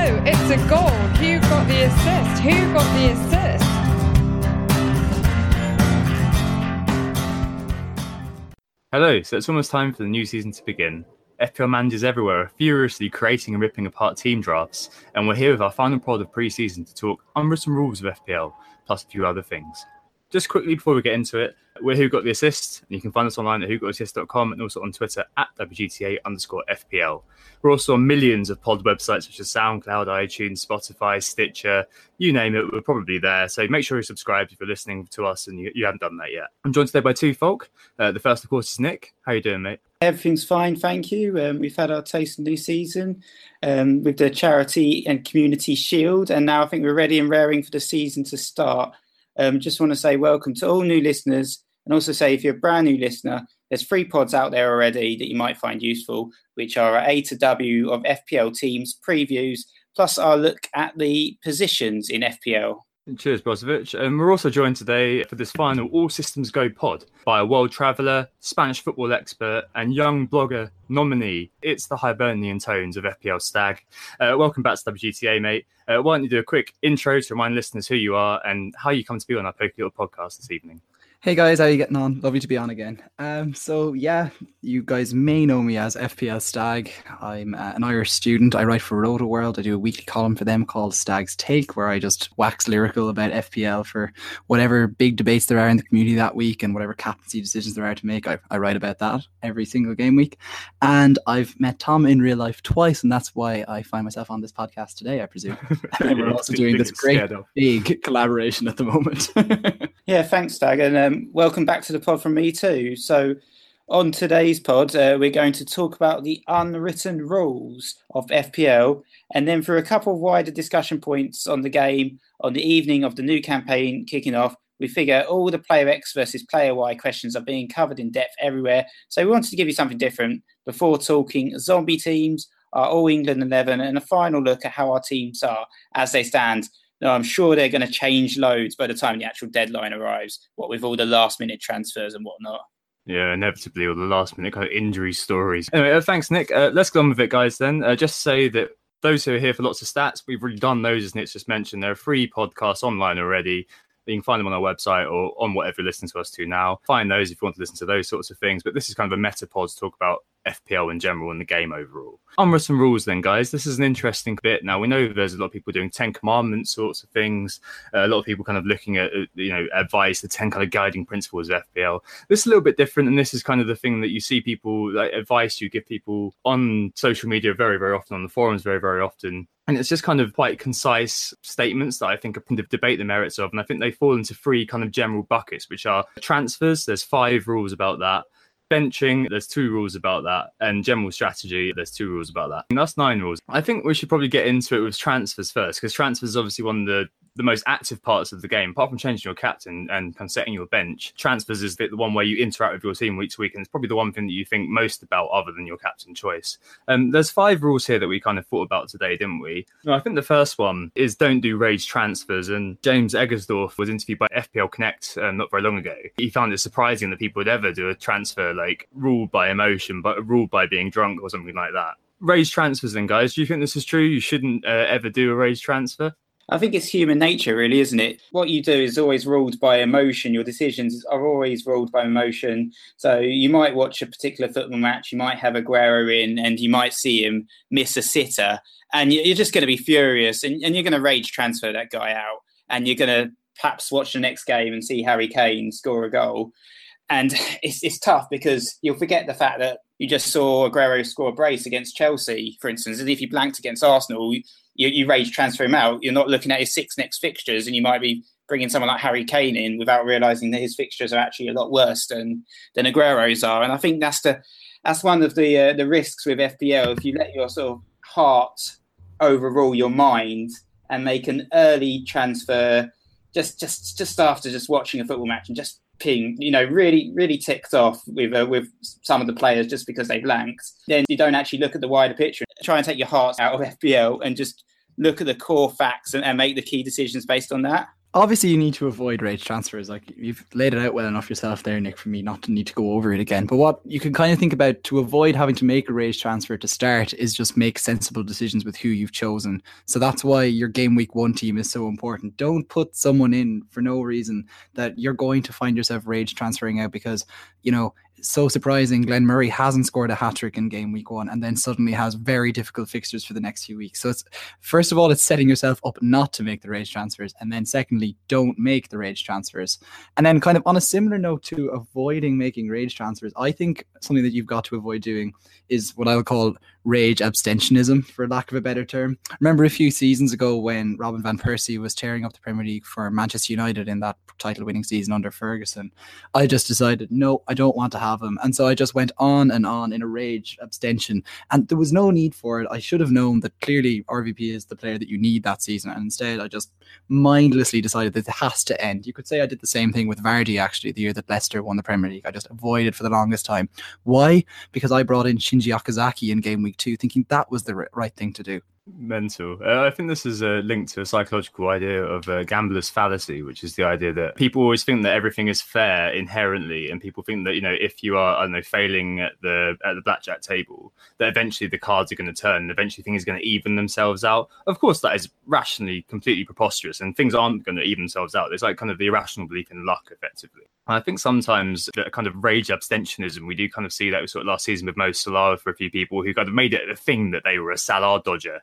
Oh, it's a goal. Who got the assist? Who got the assist? Hello, so it's almost time for the new season to begin. FPL managers everywhere are furiously creating and ripping apart team drafts, and we're here with our final pod of pre season to talk unwritten rules of FPL, plus a few other things. Just quickly before we get into it, we're Who Got the Assist, and you can find us online at whogottheassist.com and also on Twitter at WGTA underscore FPL. We're also on millions of pod websites such as SoundCloud, iTunes, Spotify, Stitcher, you name it, we're probably there. So make sure you're subscribed if you're listening to us and you, you haven't done that yet. I'm joined today by two folk. Uh, the first, of course, is Nick. How you doing, mate? Everything's fine, thank you. Um, we've had our taste of new season um, with the charity and community shield, and now I think we're ready and raring for the season to start. Um, just want to say welcome to all new listeners, and also say if you're a brand new listener, there's free pods out there already that you might find useful, which are A to W of FPL teams, previews, plus our look at the positions in FPL. Cheers, Brozovic. And we're also joined today for this final All Systems Go pod by a world traveller, Spanish football expert, and young blogger nominee. It's the Hibernian tones of FPL Stag. Uh, welcome back to WGTA, mate. Uh, why don't you do a quick intro to remind listeners who you are and how you come to be on our Poké Little podcast this evening? Hey guys, how are you getting on? Lovely to be on again. Um, so yeah, you guys may know me as FPL Stag. I'm uh, an Irish student. I write for Rotoworld. I do a weekly column for them called Stag's Take, where I just wax lyrical about FPL for whatever big debates there are in the community that week and whatever captaincy decisions there are to make. I, I write about that every single game week. And I've met Tom in real life twice, and that's why I find myself on this podcast today. I presume. and we're also doing this great big collaboration at the moment. yeah, thanks, Stag, and. Um, welcome back to the pod from me too. So, on today's pod, uh, we're going to talk about the unwritten rules of FPL, and then for a couple of wider discussion points on the game on the evening of the new campaign kicking off. We figure all the player X versus player Y questions are being covered in depth everywhere. So we wanted to give you something different before talking zombie teams, our All England 11, and a final look at how our teams are as they stand no, I'm sure they're going to change loads by the time the actual deadline arrives. What with all the last minute transfers and whatnot. Yeah, inevitably, all the last minute kind of injury stories. Anyway, uh, thanks, Nick. Uh, let's get on with it, guys. Then, uh, just say that those who are here for lots of stats, we've already done those, as Nick's just mentioned. There are free podcasts online already. You can find them on our website or on whatever you're listening to us to now. Find those if you want to listen to those sorts of things. But this is kind of a meta pod to talk about FPL in general and the game overall. Unwritten rules, then, guys. This is an interesting bit. Now, we know there's a lot of people doing 10 commandments sorts of things. Uh, a lot of people kind of looking at, uh, you know, advice, the 10 kind of guiding principles of FPL. This is a little bit different. And this is kind of the thing that you see people, like advice you give people on social media very, very often, on the forums very, very often. And it's just kind of quite concise statements that I think can debate the merits of. And I think they fall into three kind of general buckets, which are transfers. There's five rules about that benching, there's two rules about that, and general strategy, there's two rules about that. And that's nine rules. I think we should probably get into it with transfers first, because transfers is obviously one of the the most active parts of the game, apart from changing your captain and kind of setting your bench, transfers is the, the one where you interact with your team week to week, and it's probably the one thing that you think most about other than your captain choice. Um, there's five rules here that we kind of thought about today, didn't we? No, I think the first one is don't do rage transfers, and James Eggersdorf was interviewed by FPL Connect uh, not very long ago. He found it surprising that people would ever do a transfer like ruled by emotion, but ruled by being drunk or something like that. Rage transfers, then, guys. Do you think this is true? You shouldn't uh, ever do a rage transfer. I think it's human nature, really, isn't it? What you do is always ruled by emotion. Your decisions are always ruled by emotion. So you might watch a particular football match, you might have Aguero in, and you might see him miss a sitter, and you're just going to be furious, and, and you're going to rage transfer that guy out, and you're going to perhaps watch the next game and see Harry Kane score a goal. And it's, it's tough because you'll forget the fact that you just saw Aguero score a brace against Chelsea, for instance. And if you blanked against Arsenal, you, you rage transfer him out, you're not looking at his six next fixtures, and you might be bringing someone like Harry Kane in without realizing that his fixtures are actually a lot worse than than Aguero's are. And I think that's the that's one of the uh, the risks with FPL. If you let your sort of heart overrule your mind and make an early transfer just just just after just watching a football match and just ping, you know, really really ticked off with uh, with some of the players just because they blanked. Then you don't actually look at the wider picture. Try and take your heart out of FPL and just look at the core facts and, and make the key decisions based on that obviously you need to avoid rage transfers. Like you've laid it out well enough yourself there nick for me not to need to go over it again. But what you can kind of think about to avoid having to make a rage transfer to start is just make sensible decisions with who you've chosen. So that's why your game week one team is so important. Don't put someone in for no reason that you're going to find yourself rage transferring out because you know so surprising. Glenn Murray hasn't scored a hat trick in game week one and then suddenly has very difficult fixtures for the next few weeks. So it's first of all, it's setting yourself up not to make the rage transfers. And then secondly, don't make the rage transfers. And then kind of on a similar note to avoiding making rage transfers, I think something that you've got to avoid doing is what I'll call rage abstentionism, for lack of a better term. Remember a few seasons ago when Robin Van Persie was tearing up the Premier League for Manchester United in that title winning season under Ferguson? I just decided, no, I don't want to have him. And so I just went on and on in a rage abstention. And there was no need for it. I should have known that clearly RVP is the player that you need that season. And instead, I just mindlessly decided that it has to end. You could say I did the same thing with Vardy actually, the year that Leicester won the Premier League. I just avoided for the longest time. Why? Because I brought in Shinji Okazaki in game week two, thinking that was the right thing to do mental. Uh, I think this is a link to a psychological idea of a gambler's fallacy, which is the idea that people always think that everything is fair inherently, and people think that you know if you are I don't know failing at the at the blackjack table, that eventually the cards are going to turn, and eventually things are going to even themselves out. Of course, that is rationally completely preposterous, and things aren't going to even themselves out. There's like kind of the irrational belief in luck, effectively. I think sometimes the kind of rage abstentionism, we do kind of see that sort of last season with Mo Salah for a few people who kind of made it a thing that they were a Salah dodger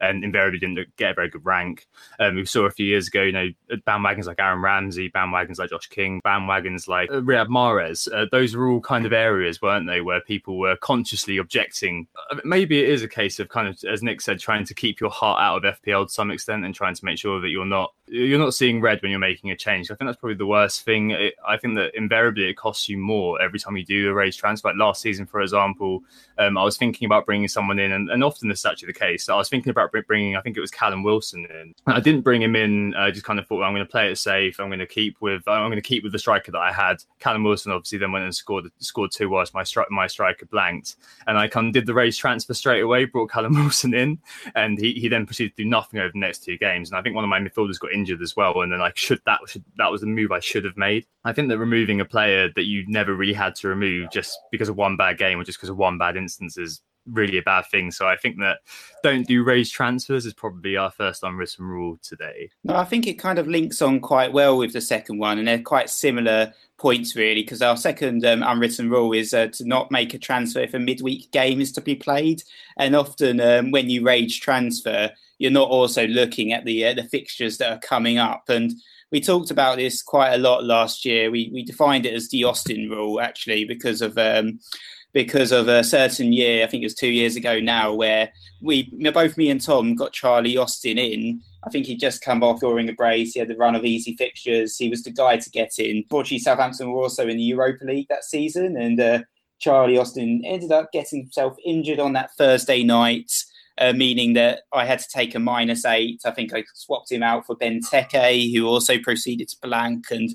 and invariably didn't get a very good rank. Um, we saw a few years ago, you know, bandwagons like Aaron Ramsey, bandwagons like Josh King, bandwagons like uh, Riyad Mahrez. Uh, those were all kind of areas, weren't they, where people were consciously objecting. Uh, maybe it is a case of kind of, as Nick said, trying to keep your heart out of FPL to some extent and trying to make sure that you're not you're not seeing red when you're making a change. I think that's probably the worst thing. It, I think that invariably it costs you more every time you do a rage transfer. Like last season, for example, um, I was thinking about bringing someone in, and, and often this is actually the case. I was thinking about bringing, I think it was Callum Wilson in. I didn't bring him in. I just kind of thought well, I'm going to play it safe. I'm going to keep with uh, I'm going to keep with the striker that I had. Callum Wilson obviously then went and scored scored two whilst my stri- my striker blanked, and I kind of did the rage transfer straight away. Brought Callum Wilson in, and he, he then proceeded to do nothing over the next two games. And I think one of my midfielders got injured as well, and then like should that should that was the move I should have made. I think that removing a player that you never really had to remove just because of one bad game or just because of one bad instance is really a bad thing. So I think that don't do rage transfers is probably our first unwritten rule today. No, I think it kind of links on quite well with the second one, and they're quite similar points really. Because our second um, unwritten rule is uh, to not make a transfer if a midweek game is to be played, and often um, when you rage transfer, you're not also looking at the uh, the fixtures that are coming up and we talked about this quite a lot last year. We we defined it as the Austin rule actually because of um, because of a certain year, I think it was two years ago now, where we both me and Tom got Charlie Austin in. I think he'd just come off during a brace. He had the run of easy fixtures. He was the guy to get in. Fortunately, Southampton were also in the Europa League that season, and uh, Charlie Austin ended up getting himself injured on that Thursday night uh, meaning that I had to take a minus eight. I think I swapped him out for Benteke, who also proceeded to blank. And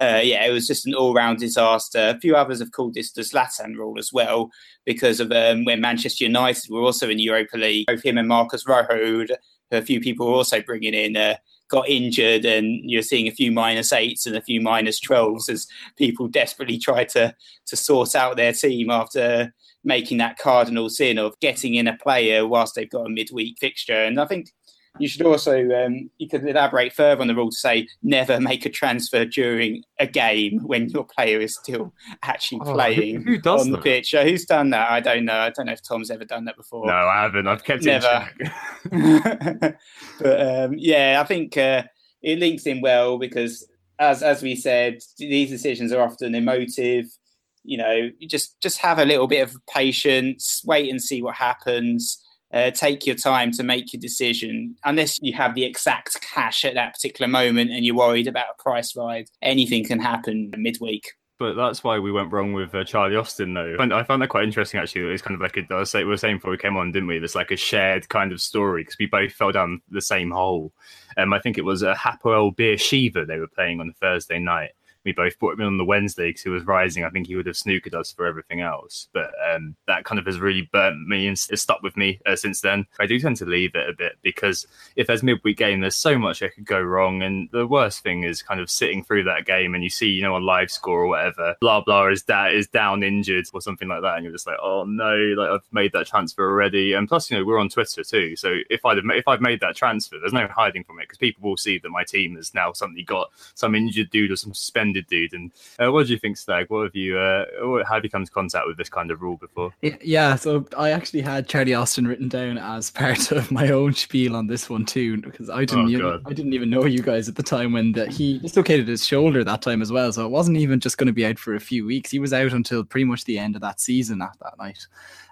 uh, yeah, it was just an all round disaster. A few others have called this the Zlatan rule as well, because of um, when Manchester United were also in Europa League. Both him and Marcos Rojo, a few people were also bringing in. Uh, got injured and you're seeing a few minus eights and a few minus 12s as people desperately try to to sort out their team after making that cardinal sin of getting in a player whilst they've got a midweek fixture. And I think you should also um, you could elaborate further on the rule to say never make a transfer during a game when your player is still actually oh, playing who, who on the pitch. Uh, who's done that? I don't know. I don't know if Tom's ever done that before. No, I haven't. I've kept never. but um, yeah, I think uh, it links in well because as as we said, these decisions are often emotive you know, just just have a little bit of patience, wait and see what happens. Uh, take your time to make your decision. Unless you have the exact cash at that particular moment and you're worried about a price rise, anything can happen midweek. But that's why we went wrong with uh, Charlie Austin, though. And I found that quite interesting, actually. It's kind of like a, I was say, we were saying before we came on, didn't we? There's like a shared kind of story because we both fell down the same hole. Um, I think it was a Hapoel Beersheva they were playing on Thursday night we both brought him in on the Wednesday because he was rising. I think he would have snookered us for everything else. But um, that kind of has really burnt me and it's stuck with me uh, since then. I do tend to leave it a bit because if there's midweek game, there's so much that could go wrong. And the worst thing is kind of sitting through that game and you see, you know, a live score or whatever, blah blah is da- is down injured or something like that, and you're just like, oh no, like I've made that transfer already. And plus, you know, we're on Twitter too, so if I'd have, if I've made that transfer, there's no hiding from it because people will see that my team has now suddenly got some injured dude or some suspended dude, and uh, what do you think, Stag? What have you? Uh, how have you come to contact with this kind of rule before? Yeah, so I actually had Charlie Austin written down as part of my own spiel on this one too, because I didn't, oh, even, I didn't even know you guys at the time when the, he dislocated his shoulder that time as well. So it wasn't even just going to be out for a few weeks. He was out until pretty much the end of that season at that night.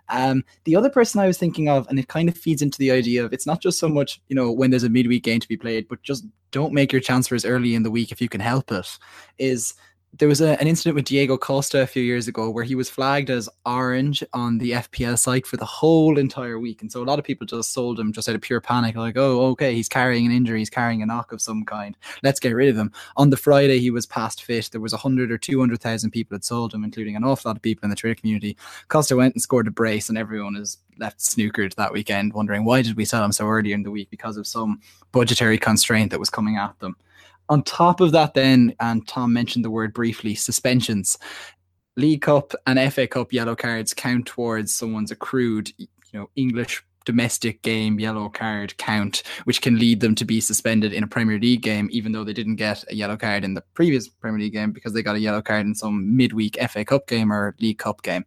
Um, the other person I was thinking of, and it kind of feeds into the idea of it's not just so much, you know, when there's a midweek game to be played, but just don't make your transfers early in the week if you can help it, is there was a, an incident with Diego Costa a few years ago where he was flagged as orange on the FPL site for the whole entire week. And so a lot of people just sold him just out of pure panic, like, oh, okay, he's carrying an injury, he's carrying a knock of some kind. Let's get rid of him. On the Friday, he was past fit. There was 100 or 200,000 people that sold him, including an awful lot of people in the Twitter community. Costa went and scored a brace, and everyone is left snookered that weekend, wondering why did we sell him so early in the week because of some budgetary constraint that was coming at them on top of that, then, and Tom mentioned the word briefly, suspensions. League Cup and FA Cup yellow cards count towards someone's accrued, you know, English domestic game yellow card count, which can lead them to be suspended in a Premier League game, even though they didn't get a yellow card in the previous Premier League game because they got a yellow card in some midweek FA Cup game or League Cup game.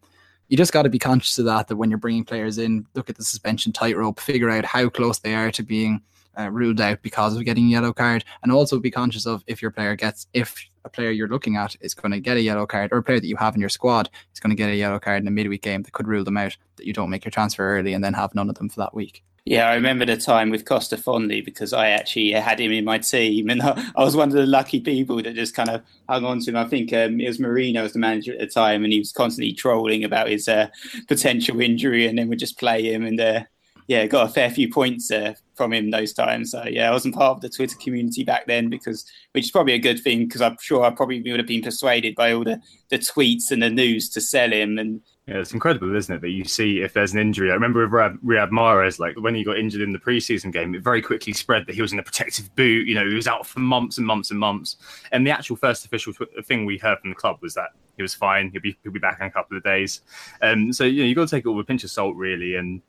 You just got to be conscious of that, that when you're bringing players in, look at the suspension tightrope, figure out how close they are to being uh, ruled out because of getting a yellow card, and also be conscious of if your player gets if a player you're looking at is going to get a yellow card, or a player that you have in your squad is going to get a yellow card in a midweek game that could rule them out. That you don't make your transfer early and then have none of them for that week. Yeah, I remember the time with Costa fondly because I actually had him in my team, and I, was one of the lucky people that just kind of hung on to him. I think um, it was Mourinho was the manager at the time, and he was constantly trolling about his uh, potential injury, and then would just play him, and uh, yeah, got a fair few points uh, from him those times. So yeah, I wasn't part of the Twitter community back then because, which is probably a good thing because I'm sure I probably would have been persuaded by all the, the tweets and the news to sell him. And yeah, it's incredible, isn't it, that you see if there's an injury. I remember with Riyad, Riyad Mahrez, like when he got injured in the preseason game, it very quickly spread that he was in a protective boot. You know, he was out for months and months and months. And the actual first official thing we heard from the club was that he was fine. He'll be he'll be back in a couple of days. Um, so you know, you've got to take it all with a pinch of salt, really. And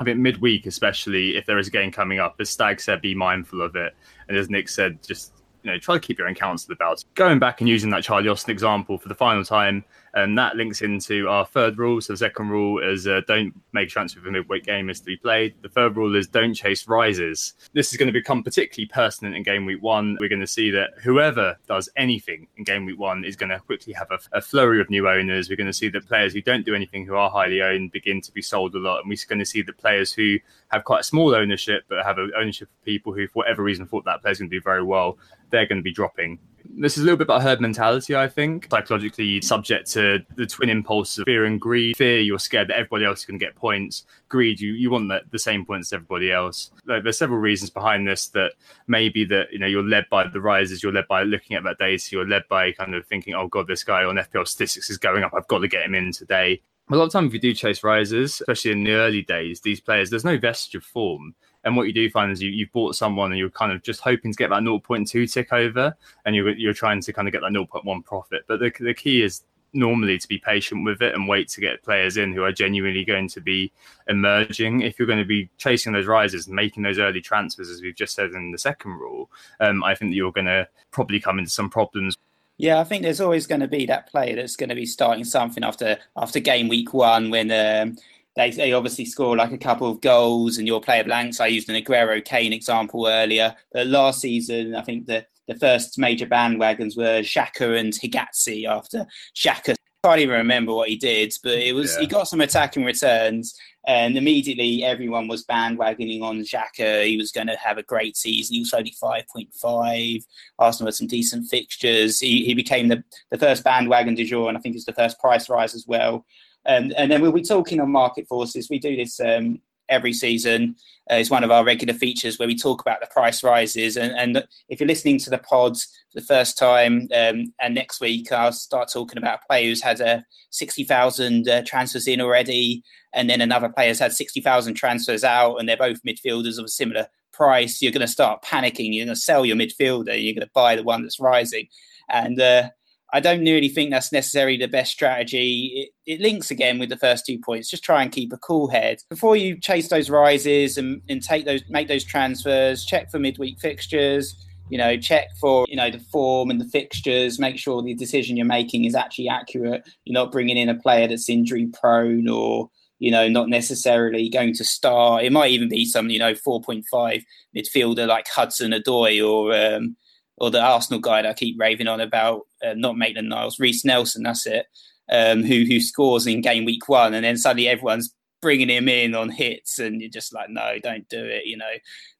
I think midweek, especially if there is a game coming up, as Stag said, be mindful of it. And as Nick said, just you know, try to keep your own to the belt. Going back and using that Charlie Austin example for the final time, and that links into our third rule. So the second rule is uh, don't make transfer for midweek game is to be played. The third rule is don't chase rises. This is going to become particularly pertinent in game week one. We're going to see that whoever does anything in game week one is going to quickly have a, a flurry of new owners. We're going to see that players who don't do anything who are highly owned begin to be sold a lot, and we're going to see the players who have quite a small ownership but have ownership of people who, for whatever reason, thought that player's going to do very well. They're going to be dropping this is a little bit about herd mentality, I think. Psychologically, subject to the twin impulses of fear and greed. Fear, you're scared that everybody else is going to get points. Greed, you, you want the, the same points as everybody else. Like, there's several reasons behind this that maybe that you know you're led by the rises, you're led by looking at that data, you're led by kind of thinking, oh god, this guy on FPL statistics is going up. I've got to get him in today. A lot of time, if you do chase rises, especially in the early days, these players, there's no vestige of form. And what you do find is you, you've bought someone and you're kind of just hoping to get that 0.2 tick over and you're, you're trying to kind of get that 0.1 profit. But the, the key is normally to be patient with it and wait to get players in who are genuinely going to be emerging. If you're going to be chasing those rises and making those early transfers, as we've just said in the second rule, um, I think that you're going to probably come into some problems. Yeah, I think there's always going to be that player that's going to be starting something after after game week one when um, they, they obviously score like a couple of goals and your player blanks. I used an Aguero Kane example earlier. But last season, I think the, the first major bandwagons were Xhaka and Hegazi after Xhaka. I can't even remember what he did, but it was yeah. he got some attacking returns And immediately everyone was bandwagoning on Xhaka. He was going to have a great season. He was only 5.5. Arsenal had some decent fixtures. He, he became the, the first bandwagon du jour, and I think it's the first price rise as well. Um, and then we'll be talking on market forces. We do this um, every season. Uh, it's one of our regular features where we talk about the price rises. And, and if you're listening to the pods for the first time, um, and next week I'll start talking about a player who's had a uh, 60,000 uh, transfers in already, and then another player's had 60,000 transfers out, and they're both midfielders of a similar price. You're going to start panicking. You're going to sell your midfielder. You're going to buy the one that's rising. And uh, I don't really think that's necessarily the best strategy. It, it, links again with the first two points. Just try and keep a cool head before you chase those rises and, and take those, make those transfers. Check for midweek fixtures. You know, check for you know the form and the fixtures. Make sure the decision you're making is actually accurate. You're not bringing in a player that's injury prone or you know not necessarily going to start. It might even be some you know 4.5 midfielder like Hudson Odoi or um, or the Arsenal guy that I keep raving on about, uh, not Maitland Niles, Reiss Nelson, that's it, um, who who scores in game week one, and then suddenly everyone's bringing him in on hits, and you're just like, no, don't do it. You know,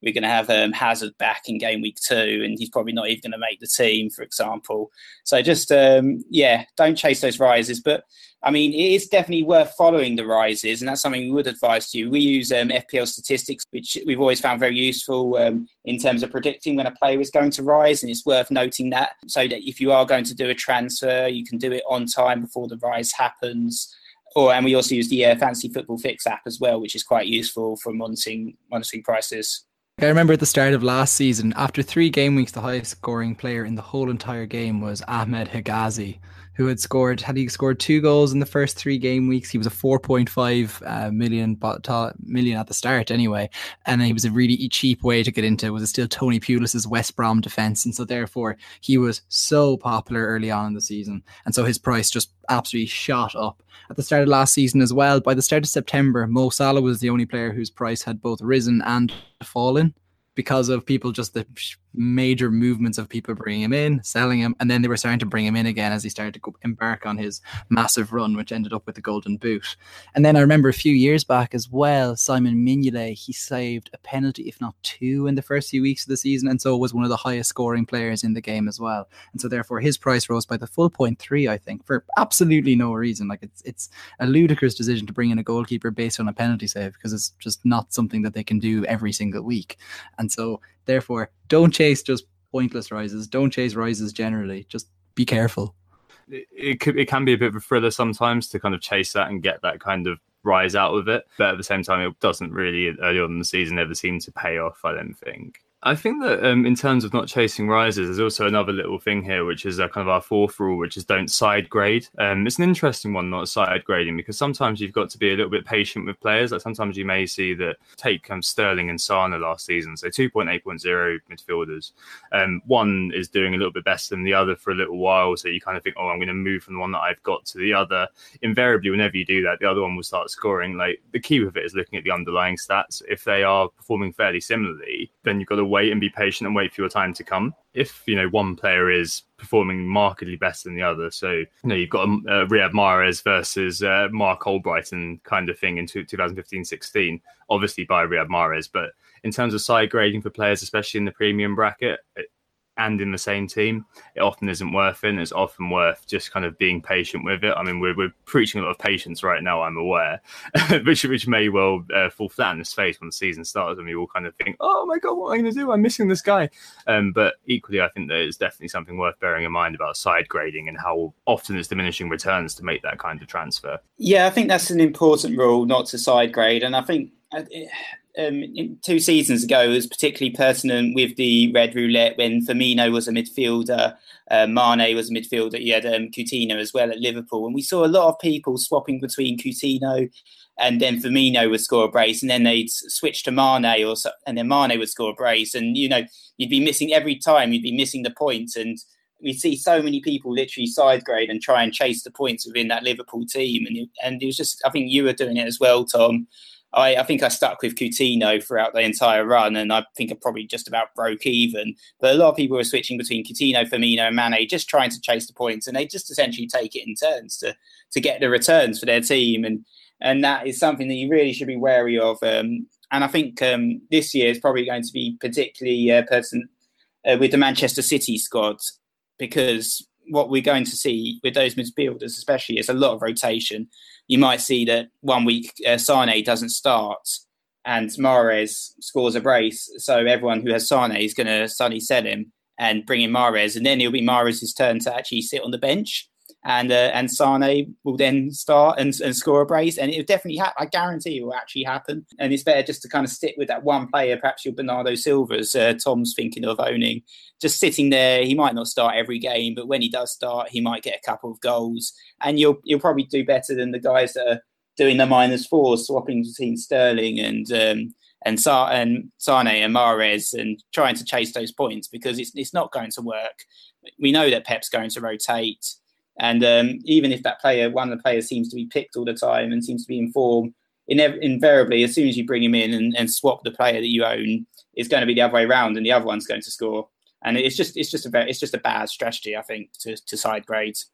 we're going to have um, Hazard back in game week two, and he's probably not even going to make the team, for example. So just um, yeah, don't chase those rises, but I mean, it is definitely worth following the rises, and that's something we would advise to you. We use um, FPL statistics, which we've always found very useful um, in terms of predicting when a player is going to rise, and it's worth noting that so that if you are going to do a transfer, you can do it on time before the rise happens. Or and we also use the uh, Fantasy Football Fix app as well, which is quite useful for monitoring monitoring prices. I remember at the start of last season, after three game weeks, the highest scoring player in the whole entire game was Ahmed Hegazi who had scored had he scored two goals in the first three game weeks. He was a 4.5 uh, million million at the start anyway, and he was a really cheap way to get into. Was it still Tony Pulis's West Brom defense, and so therefore he was so popular early on in the season, and so his price just absolutely shot up at the start of last season as well. By the start of September, Mo Salah was the only player whose price had both risen and fallen because of people just the major movements of people bringing him in, selling him, and then they were starting to bring him in again as he started to go, embark on his massive run, which ended up with the Golden Boot. And then I remember a few years back as well, Simon Mignolet, he saved a penalty, if not two, in the first few weeks of the season, and so was one of the highest scoring players in the game as well. And so therefore his price rose by the full point three, I think, for absolutely no reason. Like it's it's a ludicrous decision to bring in a goalkeeper based on a penalty save because it's just not something that they can do every single week. And so, therefore, don't chase just pointless rises. Don't chase rises generally. Just be careful. It, could, it can be a bit of a thriller sometimes to kind of chase that and get that kind of rise out of it. But at the same time, it doesn't really early on in the season ever seem to pay off, I don't think. I think that um, in terms of not chasing rises, there's also another little thing here, which is uh, kind of our fourth rule, which is don't side grade. Um, it's an interesting one, not side grading, because sometimes you've got to be a little bit patient with players. Like sometimes you may see that take um, Sterling and Sane last season, so 2.8.0 midfielders. Um, one is doing a little bit better than the other for a little while, so you kind of think, oh, I'm going to move from the one that I've got to the other. Invariably, whenever you do that, the other one will start scoring. Like the key with it is looking at the underlying stats. If they are performing fairly similarly, then you've got to wait and be patient and wait for your time to come. If you know one player is performing markedly better than the other, so you know you've got um, uh, Riyad Mahrez versus uh, Marc Albrighton kind of thing in 2015-16, obviously by Riyad Mahrez, but in terms of side grading for players, especially in the premium bracket, it, and in the same team, it often isn't worth it. It's often worth just kind of being patient with it. I mean, we're, we're preaching a lot of patience right now, I'm aware, which, which may well uh, fall flat in his face when the season starts and we all kind of think, oh my God, what am I going to do? I'm missing this guy. Um, but equally, I think that it's definitely something worth bearing in mind about side grading and how often it's diminishing returns to make that kind of transfer. Yeah, I think that's an important rule not to side grade. And I think uh, um, two seasons ago was particularly pertinent with the red roulette when Firmino was a midfielder, uh, Mane was a midfielder. You had um, Coutinho as well at Liverpool, and we saw a lot of people swapping between Coutinho and then Firmino would score a brace, and then they'd switch to Mane, or and then Mane would score a brace, and you know you'd be missing every time. You'd be missing the points, and we see so many people literally side grade and try and chase the points within that Liverpool team, and and it was just I think you were doing it as well, Tom. I, I, think I stuck with Coutinho throughout the entire run, and I think I probably just about broke even. But a lot of people were switching between Coutinho, Firmino, and Mane, just trying to chase the points, and they just essentially take it in turns to to get the returns for their team. And and that is something that you really should be wary of. Um, and I think um, this year is probably going to be particularly uh, person uh, with the Manchester City squad because what we're going to see with those midfielders, especially, is a lot of rotation. You might see that one week uh, Sane doesn't start and Mahrez scores a brace, so everyone who has Sane is going to suddenly sell him and bring in Mahrez. and then it'll be Mahrez' turn to actually sit on the bench and uh, and Sane will then start and, and score a brace, and it'll definitely happen. I guarantee it will actually happen. And it's better just to kind of stick with that one player, perhaps your Bernardo Silva's. Uh, Tom's thinking of owning, just sitting there. He might not start every game, but when he does start, he might get a couple of goals, and you'll you'll probably do better than the guys that are doing the minus four, swapping between Sterling and. Um, and Sa- and Sane and Mahrez and trying to chase those points because it's it's not going to work. We know that Pep's going to rotate. And um, even if that player, one of the players, seems to be picked all the time and seems to be in form, invariably, as soon as you bring him in and, and swap the player that you own, it's going to be the other way around, and the other one's going to score. And it's just, it's just a, it's just a bad strategy, I think, to, to side grades.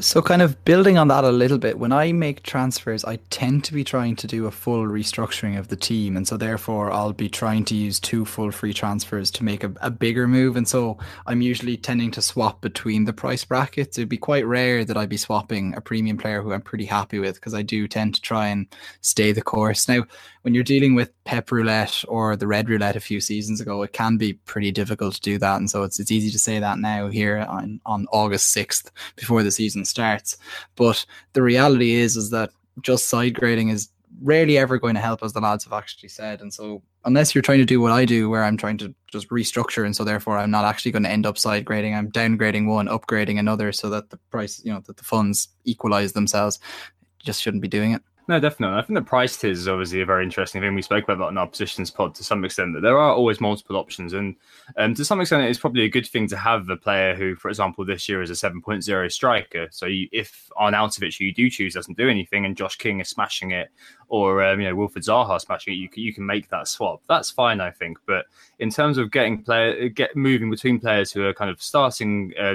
So, kind of building on that a little bit, when I make transfers, I tend to be trying to do a full restructuring of the team. And so, therefore, I'll be trying to use two full free transfers to make a, a bigger move. And so, I'm usually tending to swap between the price brackets. It'd be quite rare that I'd be swapping a premium player who I'm pretty happy with because I do tend to try and stay the course. Now, when you're dealing with Pep Roulette or the Red Roulette a few seasons ago, it can be pretty difficult to do that. And so, it's, it's easy to say that now here on, on August 6th before the season starts. But the reality is, is that just side grading is rarely ever going to help, as the lads have actually said. And so, unless you're trying to do what I do, where I'm trying to just restructure, and so therefore I'm not actually going to end up side grading, I'm downgrading one, upgrading another, so that the price, you know, that the funds equalize themselves. just shouldn't be doing it. No, definitely. I think the price is obviously a very interesting thing. We spoke about that in our positions pod to some extent, that there are always multiple options. And um, to some extent, it's probably a good thing to have a player who, for example, this year is a 7.0 striker. So you, if Arnautovic, who you do choose, doesn't do anything and Josh King is smashing it, or um, you know Wilfried Zaha smashing it, you can, you can make that swap. That's fine, I think. But in terms of getting player, get moving between players who are kind of starting uh,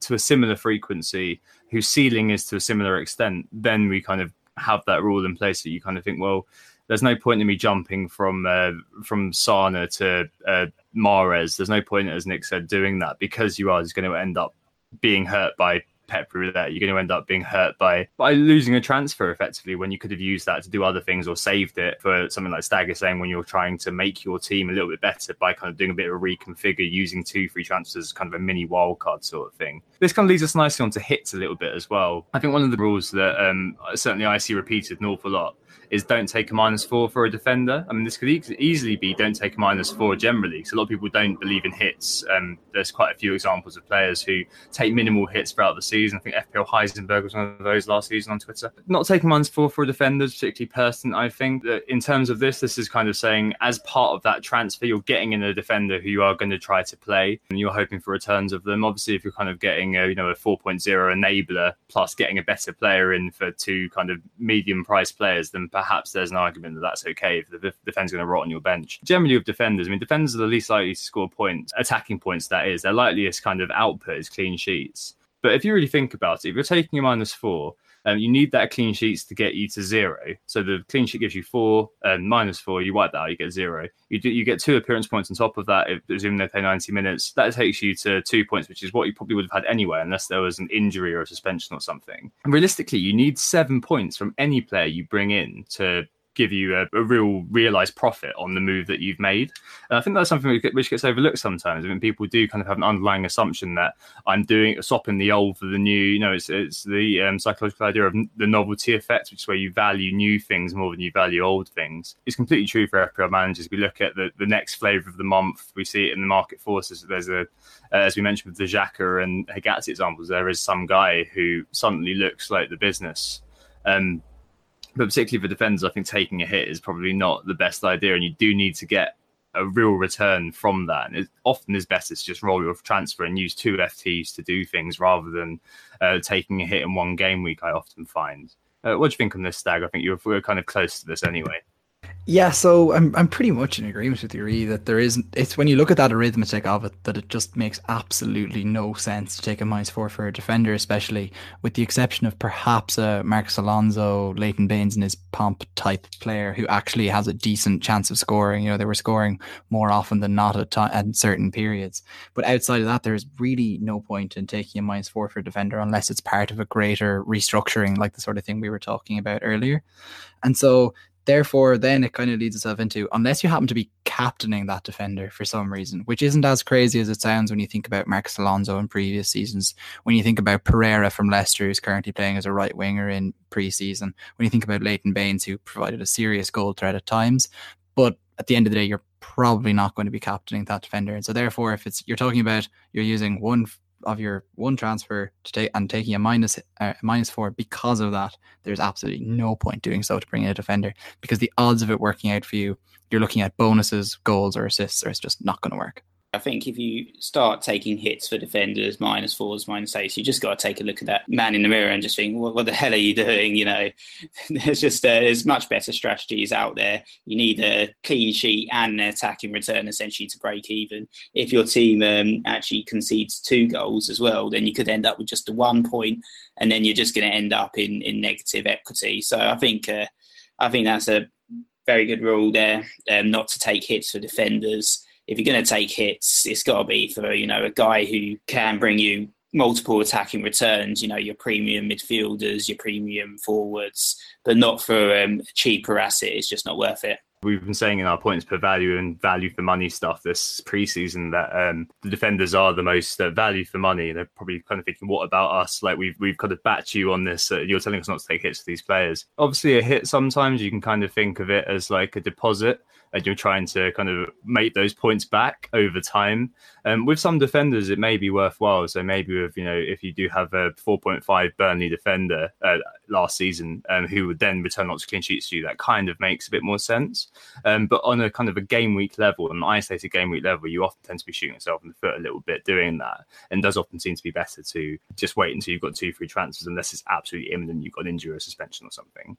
to a similar frequency, whose ceiling is to a similar extent, then we kind of have that rule in place that you kind of think, well, there's no point in me jumping from uh, from Sane to uh, Mahrez. There's no point, as Nick said, doing that because you are just going to end up being hurt by Pep Roulette. You're going to end up being hurt by by losing a transfer effectively when you could have used that to do other things or saved it for something like Stagger saying when you're trying to make your team a little bit better by kind of doing a bit of a reconfigure using two free transfers, kind of a mini wildcard sort of thing. This kind of leads us nicely onto hits a little bit as well. I think one of the rules that um, certainly I see repeated an awful lot is don't take a minus four for a defender. I mean, this could easily be don't take a minus four generally. because a lot of people don't believe in hits. Um, there's quite a few examples of players who take minimal hits throughout the season. I think FPL Heisenberg was one of those last season on Twitter. Not taking minus four for a defender is particularly person. I think in terms of this, this is kind of saying as part of that transfer, you're getting in a defender who you are going to try to play and you're hoping for returns of them. Obviously, if you're kind of getting a, you know, a 4.0 enabler plus getting a better player in for two kind of medium priced players, then perhaps perhaps there's an argument that that's okay if the defender's going to rot on your bench. Generally, with defenders, I mean, defenders are the least likely to score points, attacking points, that is. Their likeliest kind of output is clean sheets. But if you really think about it, if you're taking a minus four, um, you need that clean sheets to get you to zero. So the clean sheet gives you four, and minus four, you wipe that out, you get zero. You do, you get two appearance points on top of that. If assuming they play 90 minutes, that takes you to two points, which is what you probably would have had anyway, unless there was an injury or a suspension or something. And realistically, you need seven points from any player you bring in to give you a, a, real realized profit on the move that you've made. And I think that's something which gets overlooked sometimes. I mean, people do kind of have an underlying assumption that I'm doing swapping the old for the new. You know, it's it's the um, psychological idea of the novelty effect, which is where you value new things more than you value old things. It's completely true for FPL managers. We look at the, the next flavor of the month. We see it in the market forces. There's a, as we mentioned with the Xhaka and Hegazi examples, there is some guy who suddenly looks like the business. Um, but particularly for defenders, I think taking a hit is probably not the best idea, and you do need to get a real return from that. And it often is better to just roll your transfer and use two FTs to do things rather than uh, taking a hit in one game week. I often find. Uh, what do you think on this, Stag? I think you're we're kind of close to this anyway. Yeah, so I'm I'm pretty much in agreement with you, Ree, that there is it's when you look at that arithmetic of it that it just makes absolutely no sense to take a minus four for a defender, especially with the exception of perhaps uh, a Marcos Alonso, Leighton Baines and his pomp type player who actually has a decent chance of scoring. You know, they were scoring more often than not at, at certain periods. But outside of that, there's really no point in taking a minus four for a defender unless it's part of a greater restructuring, like the sort of thing we were talking about earlier. And so therefore, then it kind of leads itself into unless you happen to be captaining that defender for some reason, which isn't as crazy as it sounds when you think about Marcos Alonso in previous seasons. When you think about Pereira from Leicester, who's currently playing as a right winger in preseason. When you think about Leighton Baines, who provided a serious goal threat at times, but at the end of the day, you're probably not going to be captaining that defender. And so, therefore, if it's you're talking about you're using one of your one transfer to take and taking a minus, uh, minus four because of that, there's absolutely no point doing so to bring in a defender because the odds of it working out for you, you're looking at bonuses, goals, or assists, or it's just not going to work. I think if you start taking hits for defenders, minus fours, minus eights, you just got to take a look at that man in the mirror and just think, what, what the hell are you doing? You know, there's just uh, there's much better strategies out there. You need a clean sheet and an attacking return essentially to break even. If your team um, actually concedes two goals as well, then you could end up with just a one point, and then you're just going to end up in in negative equity. So I think uh, I think that's a very good rule there, um, not to take hits for defenders if you're going to take hits, it's got to be for you know a guy who can bring you multiple attacking returns. You know your premium midfielders, your premium forwards, but not for um, a cheaper asset. It's just not worth it. We've been saying in our points per value and value for money stuff this preseason that um, the defenders are the most uh, value for money. They're probably kind of thinking, "What about us?" Like we've we've kind of backed you on this. Uh, you're telling us not to take hits for these players. Obviously, a hit sometimes you can kind of think of it as like a deposit and you're trying to kind of make those points back over time. Um, with some defenders, it may be worthwhile. So maybe with you know if you do have a 4.5 Burnley defender uh, last season um, who would then return lots of clean sheets to you, that kind of makes a bit more sense. Um, but on a kind of a game week level, an isolated game week level, you often tend to be shooting yourself in the foot a little bit doing that, and does often seem to be better to just wait until you've got two free transfers unless it's absolutely imminent you've got an injury or suspension or something.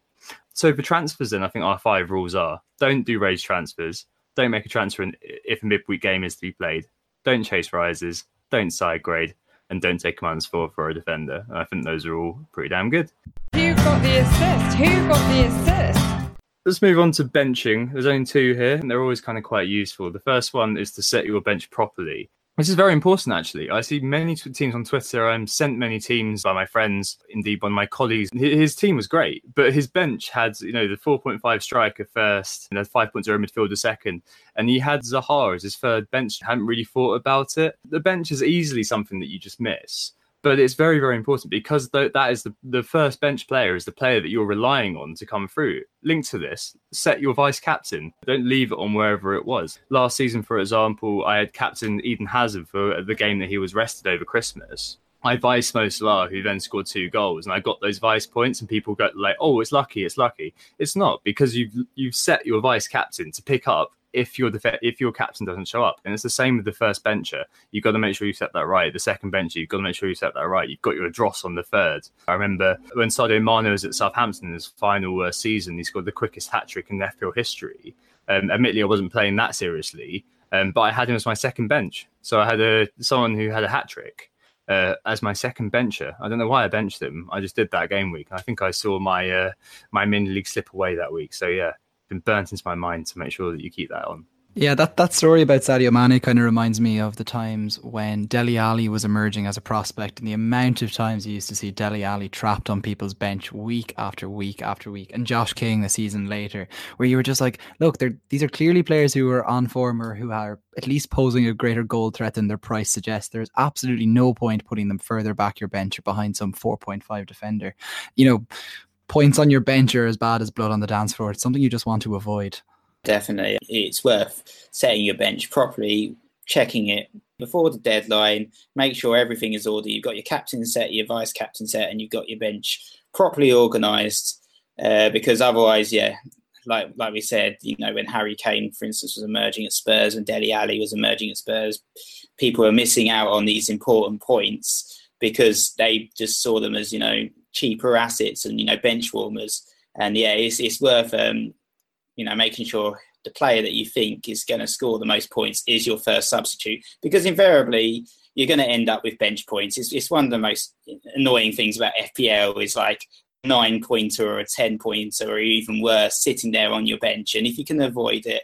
So for transfers, then I think our five rules are: don't do rage transfers, don't make a transfer if a midweek game is to be played, don't chase rises, don't side grade, and don't take commands for for a defender. And I think those are all pretty damn good. Who got the assist? Who got the assist? Let's move on to benching. There's only two here, and they're always kind of quite useful. The first one is to set your bench properly. This is very important, actually. I see many teams on Twitter. I'm sent many teams by my friends, indeed of my colleagues. His team was great, but his bench had, you know, the 4.5 striker first, and the 5.0 midfielder second, and he had Zaha as his third bench. Hadn't really thought about it. The bench is easily something that you just miss but it's very very important because th- that is the, the first bench player is the player that you're relying on to come through. Linked to this set your vice captain. Don't leave it on wherever it was. Last season for example i had captain eden hazard for the game that he was rested over christmas I vice Mo who then scored two goals, and I got those vice points. And people go like, "Oh, it's lucky, it's lucky." It's not because you've you've set your vice captain to pick up if your def- if your captain doesn't show up. And it's the same with the first bencher. You've got to make sure you set that right. The second bencher, you've got to make sure you set that right. You've got your dross on the third. I remember when Sadio Mane was at Southampton in his final uh, season, he scored the quickest hat trick in FPL history. Um, admittedly, I wasn't playing that seriously, um, but I had him as my second bench. So I had a someone who had a hat trick. Uh, as my second bencher, I don't know why I benched him. I just did that game week. I think I saw my uh, my mini league slip away that week. So yeah, been burnt into my mind to make sure that you keep that on. Yeah, that, that story about Sadio Mane kind of reminds me of the times when Dele Alli was emerging as a prospect and the amount of times you used to see Dele Alli trapped on people's bench week after week after week. And Josh King a season later, where you were just like, look, these are clearly players who are on form or who are at least posing a greater goal threat than their price suggests. There's absolutely no point putting them further back your bench or behind some 4.5 defender. You know, points on your bench are as bad as blood on the dance floor. It's something you just want to avoid. Definitely. It's worth setting your bench properly, checking it before the deadline, make sure everything is ordered. You've got your captain set, your vice captain set, and you've got your bench properly organised. Uh, because otherwise, yeah, like like we said, you know, when Harry Kane, for instance, was emerging at Spurs, and Dele Alli was emerging at Spurs, people were missing out on these important points because they just saw them as you know cheaper assets and you know bench warmers. And yeah, it's it's worth um, you know, making sure the player that you think is going to score the most points is your first substitute because invariably you're going to end up with bench points. It's, it's one of the most annoying things about FPL is like nine pointer or a 10 pointer or even worse sitting there on your bench. And if you can avoid it,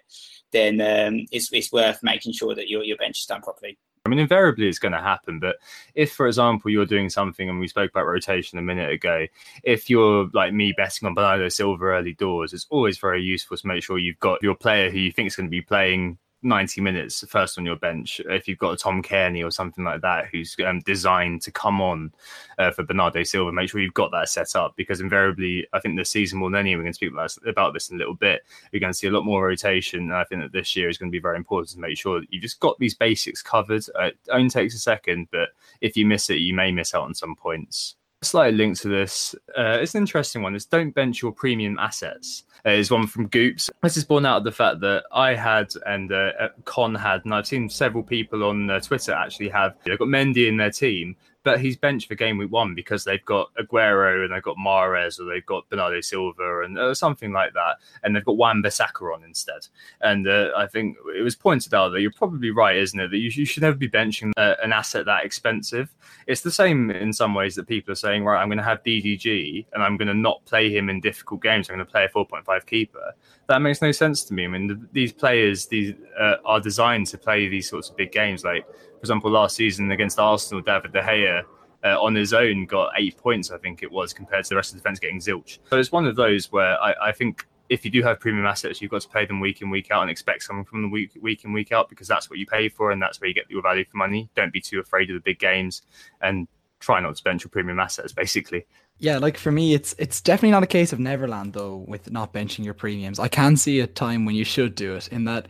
then um, it's, it's worth making sure that your, your bench is done properly. I mean, invariably it's going to happen. But if, for example, you're doing something, and we spoke about rotation a minute ago, if you're like me betting on Bernardo Silva early doors, it's always very useful to make sure you've got your player who you think is going to be playing 90 minutes first on your bench. If you've got a Tom Cairney or something like that who's um, designed to come on uh, for Bernardo Silva, make sure you've got that set up because invariably, I think this season more than any, we're going to speak about, about this in a little bit. You're going to see a lot more rotation. And I think that this year is going to be very important to make sure that you've just got these basics covered. Uh, it only takes a second, but if you miss it, you may miss out on some points. Slight link to this. Uh, it's an interesting one. It's don't bench your premium assets. Uh, is one from Goops. This is born out of the fact that I had and uh Con had, and I've seen several people on uh, Twitter actually have. They've got Mendy in their team, but he's benched for game week one because they've got Aguero and they've got Mahrez or they've got Bernardo Silva and uh, something like that, and they've got Wan-Bissaka on instead. And uh, I think it was pointed out that you're probably right, isn't it? That you, you should never be benching uh, an asset that expensive. It's the same in some ways that people are saying, right, I'm going to have DDG and I'm going to not play him in difficult games. I'm going to play a 4.5 keeper. That makes no sense to me. I mean, the, these players these uh, are designed to play these sorts of big games, like for example, last season against Arsenal, David De Gea uh, on his own got eight points, I think it was, compared to the rest of the defence getting zilch. So it's one of those where I, I, think if you do have premium assets, you've got to pay them week in, week out and expect something from them week, week in, week out because that's what you pay for and that's where you get your value for money. Don't be too afraid of the big games and try not to bench your premium assets, basically. Yeah, like for me, it's it's definitely not a case of Neverland though with not benching your premiums. I can see a time when you should do it in that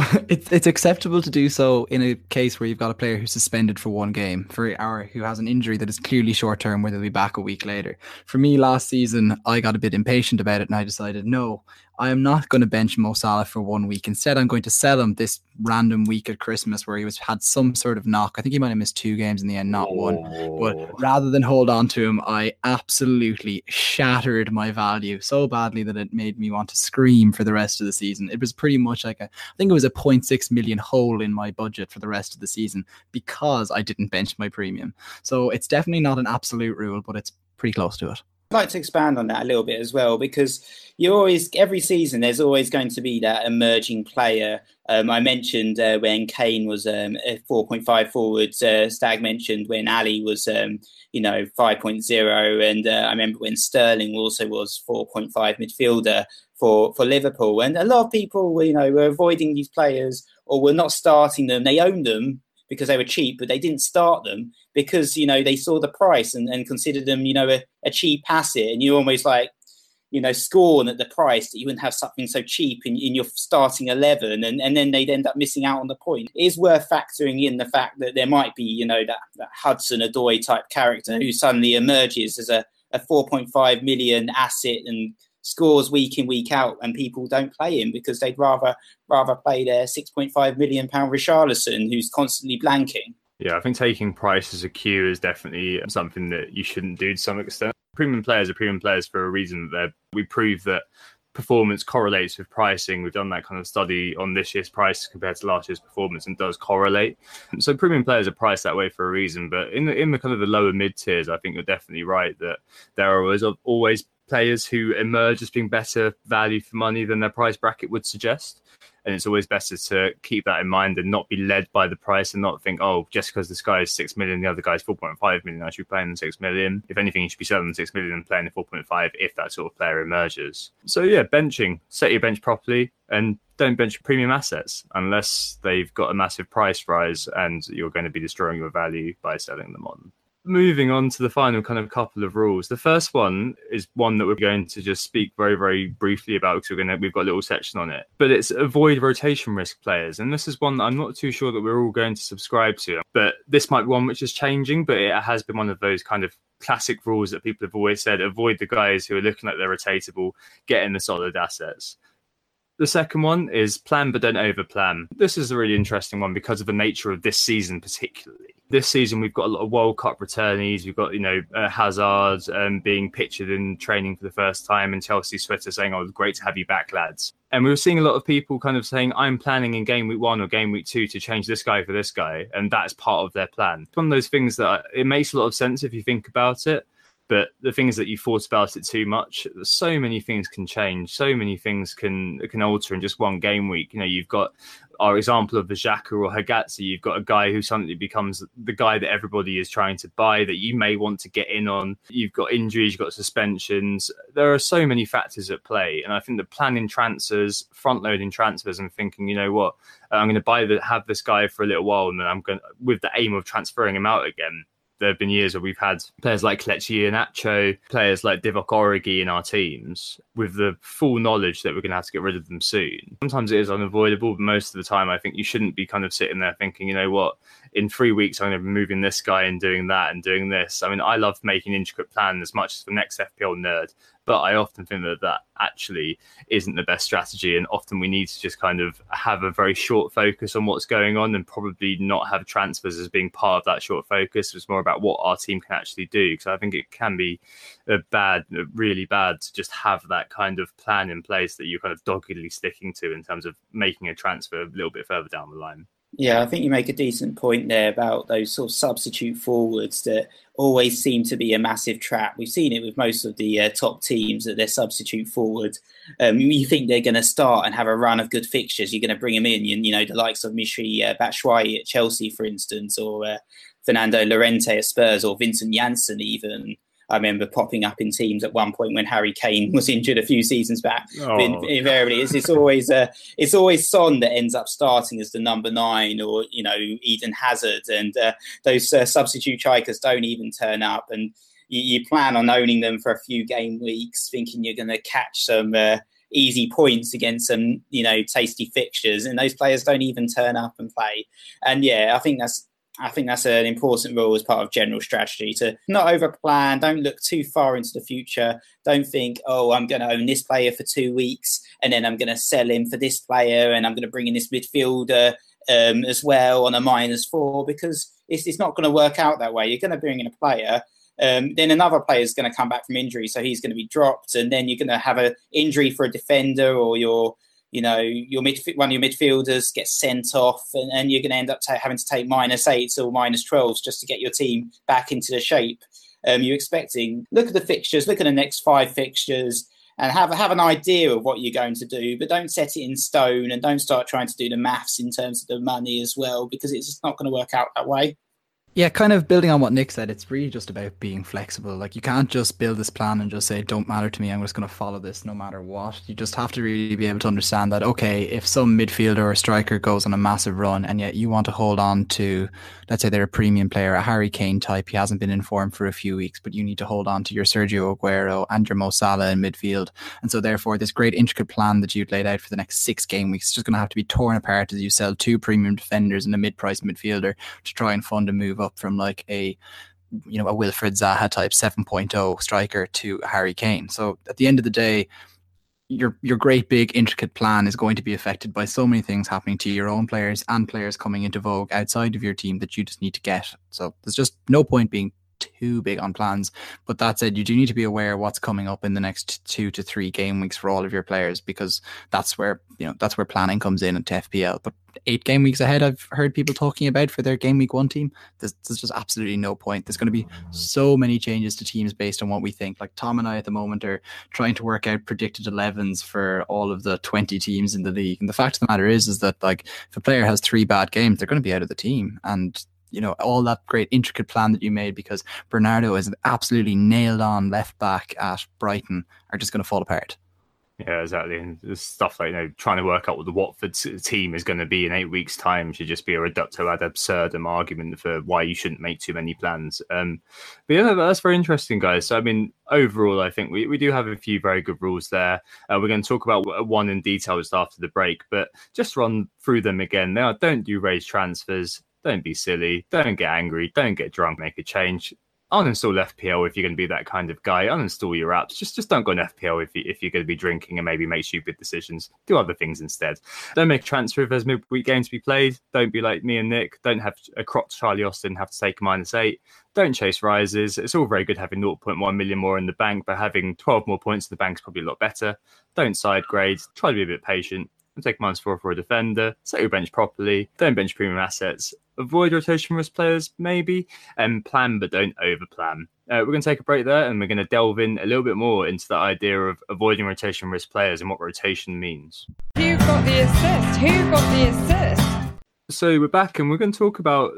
it's it's acceptable to do so in a case where you've got a player who's suspended for one game, for or who has an injury that is clearly short term, where they'll be back a week later. For me, last season, I got a bit impatient about it, and I decided, no, I am not going to bench Mo Salah for one week. Instead, I'm going to sell him this random week at Christmas where he was had some sort of knock. I think he might have missed two games in the end, not oh. one. But oh. rather than hold on to him, I absolutely shattered my value so badly that it made me want to scream for the rest of the season. It was pretty much like a, I think it was a 0.6 million hole in my budget for the rest of the season because I didn't bench my premium. So it's definitely not an absolute rule, but it's pretty close to it. I'd like to expand on that a little bit as well because you always every season there's always going to be that emerging player. Um, I mentioned uh, when Kane was um, 4.5 forward. Uh, Stag mentioned when Alli was um, you know 5.0, and uh, I remember when Sterling also was 4.5 midfielder for for Liverpool. And a lot of people you know were avoiding these players or were not starting them. They owned them because they were cheap, but they didn't start them because you know they saw the price and, and considered them you know a, a cheap asset, and you almost like you know scorn at the price that you wouldn't have something so cheap in, in your starting 11 and, and then they'd end up missing out on the point. It is worth factoring in the fact that there might be you know that, that Hudson-Odoi type character who suddenly emerges as a, a 4.5 million asset and scores week in week out, and people don't play him because they'd rather rather play their six point five million pound Richarlison, who's constantly blanking. Yeah, I think taking price as a cue is definitely something that you shouldn't do to some extent. Premium players are premium players for a reason. That we prove that performance correlates with pricing. We've done that kind of study on this year's price compared to last year's performance and does correlate. So premium players are priced that way for a reason. But in the in the kind of the lower mid tiers, I think you're definitely right that there are always always players who emerge as being better value for money than their price bracket would suggest. And it's always better to keep that in mind and not be led by the price and not think, oh, just because this guy is six million, the other guy is four point five million, I should be playing the six million. If anything, you should be selling the six million and playing the four point five if that sort of player emerges. So yeah, benching, set your bench properly and don't bench premium assets unless they've got a massive price rise and you're going to be destroying your value by selling them on moving on to the final kind of couple of rules. The first one is one that we're going to just speak very, very briefly about because we're to, we've got a little section on it. But it's avoid rotation risk players, and this is one that I'm not too sure that we're all going to subscribe to. But this might be one which is changing, but it has been one of those kind of classic rules that people have always said: avoid the guys who are looking like they're rotatable, get in the solid assets. The second one is plan but don't overplan. This is a really interesting one because of the nature of this season, particularly This season, we've got a lot of World Cup returnees. We've got, you know, uh, Hazard um, being pictured in training for the first time, and Chelsea's Twitter saying, "Oh, great to have you back, lads." And we were seeing a lot of people kind of saying, "I'm planning in game week one or game week two to change this guy for this guy," and that's part of their plan. It's one of those things that it makes a lot of sense if you think about it but the thing is that you thought about it too much so many things can change so many things can can alter in just one game week you know you've got our example of the Xhaka or Hegazi, you've got a guy who suddenly becomes the guy that everybody is trying to buy that you may want to get in on. You've got injuries, you've got suspensions. There are so many factors at play. And I think the planning transfers, front loading transfers, and thinking, you know what, I'm going to buy the have this guy for a little while and then I'm going with the aim of transferring him out again there have been years where we've had players like Kelechi Iheanacho, players like Divock Origi in our teams with the full knowledge that we're going to have to get rid of them soon. Sometimes it is unavoidable, but most of the time I think you shouldn't be kind of sitting there thinking, you know what, in three weeks I'm going to be moving this guy and doing that and doing this. I mean, I love making intricate plans as much as the next FPL nerd, but I often think that that actually isn't the best strategy. And often we need to just kind of have a very short focus on what's going on and probably not have transfers as being part of that short focus. It's more about what our team can actually do. Because I think it can be a bad, really bad to just have that kind of plan in place that you're kind of doggedly sticking to in terms of making a transfer a little bit further down the line. Yeah, I think you make a decent point there about those sort of substitute forwards that always seem to be a massive trap. We've seen it with most of the uh, top teams that they're substitute forward. Um, you think they're going to start and have a run of good fixtures, you're going to bring them in. and you know, the likes of Michy uh, Batshuayi at Chelsea, for instance, or uh, Fernando Llorente at Spurs, or Vincent Janssen even. I remember popping up in teams at one point when Harry Kane was injured a few seasons back. Oh. Invariably, it's, it's always uh, it's always Son that ends up starting as the number nine, or you know Eden Hazard, and uh, those uh, substitute strikers don't even turn up, and you, you, plan on owning them for a few game weeks, thinking you're going to catch some. Uh, easy points against some, you know, tasty fixtures, and those players don't even turn up and play. And yeah, I think that's I think that's an important rule as part of general strategy to not overplan, don't look too far into the future. Don't think, oh, I'm going to own this player for two weeks and then I'm going to sell him for this player and I'm going to bring in this midfielder um, as well on a minus four because it's, it's not going to work out that way. You're going to bring in a player. Um, then another player is going to come back from injury, so he's going to be dropped, and then you're going to have an injury for a defender, or you're you know, your midf- one of your midfielders gets sent off, and, and you're going to end up having to take minus eights or minus twelves just to get your team back into the shape um, you're expecting. Look at the fixtures, look at the next five fixtures, and have have an idea of what you're going to do, but don't set it in stone and don't start trying to do the maths in terms of the money as well, because it's just not going to work out that way. Yeah, kind of building on what Nick said, it's really just about being flexible. Like you can't just build this plan and just say, "Don't matter to me. I'm just going to follow this no matter what." You just have to really be able to understand that. Okay, if some midfielder or striker goes on a massive run, and yet you want to hold on to, let's say they're a premium player, a Harry Kane type, he hasn't been informed for a few weeks, but you need to hold on to your Sergio Aguero and your Mo Salah in midfield, and so therefore this great intricate plan that you'd laid out for the next six game weeks is just going to have to be torn apart as you sell two premium defenders and a mid-price midfielder to try and fund a move up from like a you know a Wilfried Zaha type 7.0 striker to Harry Kane. So at the end of the day, your your great big intricate plan is going to be affected by so many things happening to your own players and players coming into vogue outside of your team that you just need to get. So there's just no point being too big on plans. But that said, you do need to be aware what's coming up in the next two to three game weeks for all of your players because that's where you know that's where planning comes in into FPL. But eight game weeks ahead, I've heard people talking about for their game week one team. There's, there's just absolutely no point. There's going to be so many changes to teams based on what we think. Like Tom and I at the moment are trying to work out predicted 11s for all of the 20 teams in the league. And the fact of the matter is, is that like if a player has three bad games, they're going to be out of the team. And you know all that great intricate plan that you made because Bernardo is an absolutely nailed on left back at Brighton are just going to fall apart. Yeah, exactly. And stuff like you know trying to work out what the Watford team is going to be in eight weeks' time should just be a reductio ad absurdum argument for why you shouldn't make too many plans. Um, but yeah, that's very interesting, guys. So I mean, overall, I think we, we do have a few very good rules there. Uh, we're going to talk about one in detail just after the break, but just run through them again. Now, don't do rage transfers don't be silly. Don't get angry. Don't get drunk. Make a change. uninstall FPL if you're going to be that kind of guy. Uninstall your apps. Just just don't go on FPL if you, if you're going to be drinking and maybe make stupid decisions. Do other things instead. Don't make a transfer if there's midweek games to be played. Don't be like me and Nick. Don't have a crop Charlie Austin have to take a minus eight. Don't chase rises. It's all very good having 0.1 million more in the bank, but having 12 more points in the bank is probably a lot better. Don't side grade. Try to be a bit patient take minus four for a defender, set your bench properly, don't bench premium assets, avoid rotation risk players, maybe, and plan but don't overplan. Uh, we're going to take a break there and we're going to delve in a little bit more into the idea of avoiding rotation risk players and what rotation means. Who got the assist? Who got the assist? So we're back and we're going to talk about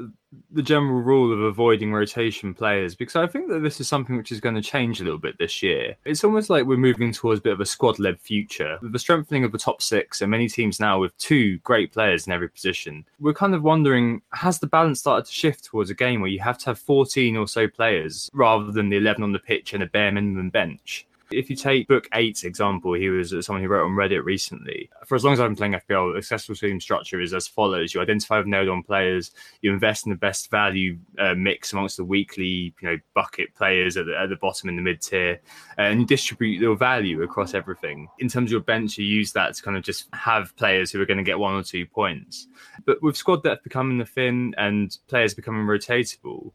the general rule of avoiding rotation players because I think that this is something which is going to change a little bit this year. It's almost like we're moving towards a bit of a squad led future. With the strengthening of the top six and many teams now with two great players in every position, we're kind of wondering has the balance started to shift towards a game where you have to have 14 or so players rather than the 11 on the pitch and a bare minimum bench? If you take Book 8's example, he was someone who wrote on Reddit recently. For as long as I've been playing FPL, the successful team structure is as follows. You identify with nailed on players, you invest in the best value uh, mix amongst the weekly you know, bucket players at the, at the bottom in the mid tier, and you distribute your value across everything. In terms of your bench, you use that to kind of just have players who are going to get one or two points. But with squad depth becoming the thin and players becoming rotatable,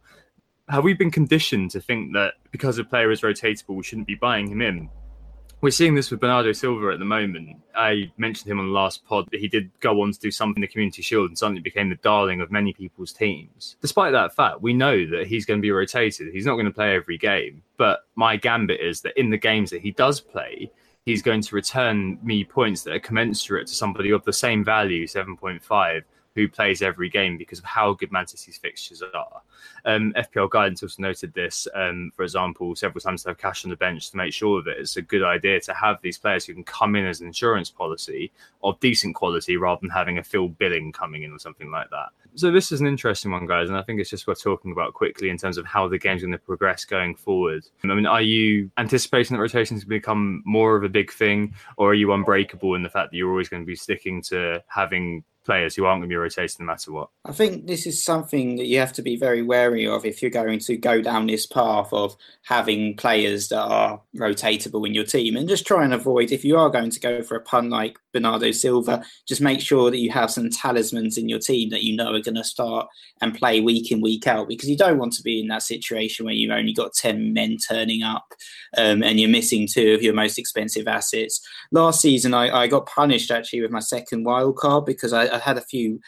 have we been conditioned to think that because a player is rotatable, we shouldn't be buying him in? We're seeing this with Bernardo Silva at the moment. I mentioned him on the last pod that he did go on to do something in the Community Shield and suddenly became the darling of many people's teams. Despite that fact, we know that he's going to be rotated. He's not going to play every game. But my gambit is that in the games that he does play, he's going to return me points that are commensurate to somebody of the same value, 7.5, who plays every game because of how good Man City's fixtures are. Um, FPL guidance also noted this, um, for example, several times to have cash on the bench to make sure that it's a good idea to have these players who can come in as an insurance policy of decent quality rather than having a Phil Billing coming in or something like that. So this is an interesting one, guys, and I think it's just worth talking about quickly in terms of how the game's going to progress going forward. I mean, are you anticipating that rotations become more of a big thing, or are you unbreakable in the fact that you're always going to be sticking to having players who aren't going to be rotating no matter what. I think this is something that you have to be very wary of if you're going to go down this path of having players that are rotatable in your team and just try and avoid if you are going to go for a pun like Bernardo Silva, just make sure that you have some talismans in your team that you know are going to start and play week in, week out, because you don't want to be in that situation where you've only got 10 men turning up um, and you're missing two of your most expensive assets. Last season, I, I got punished actually with my second wild card because I, I had a few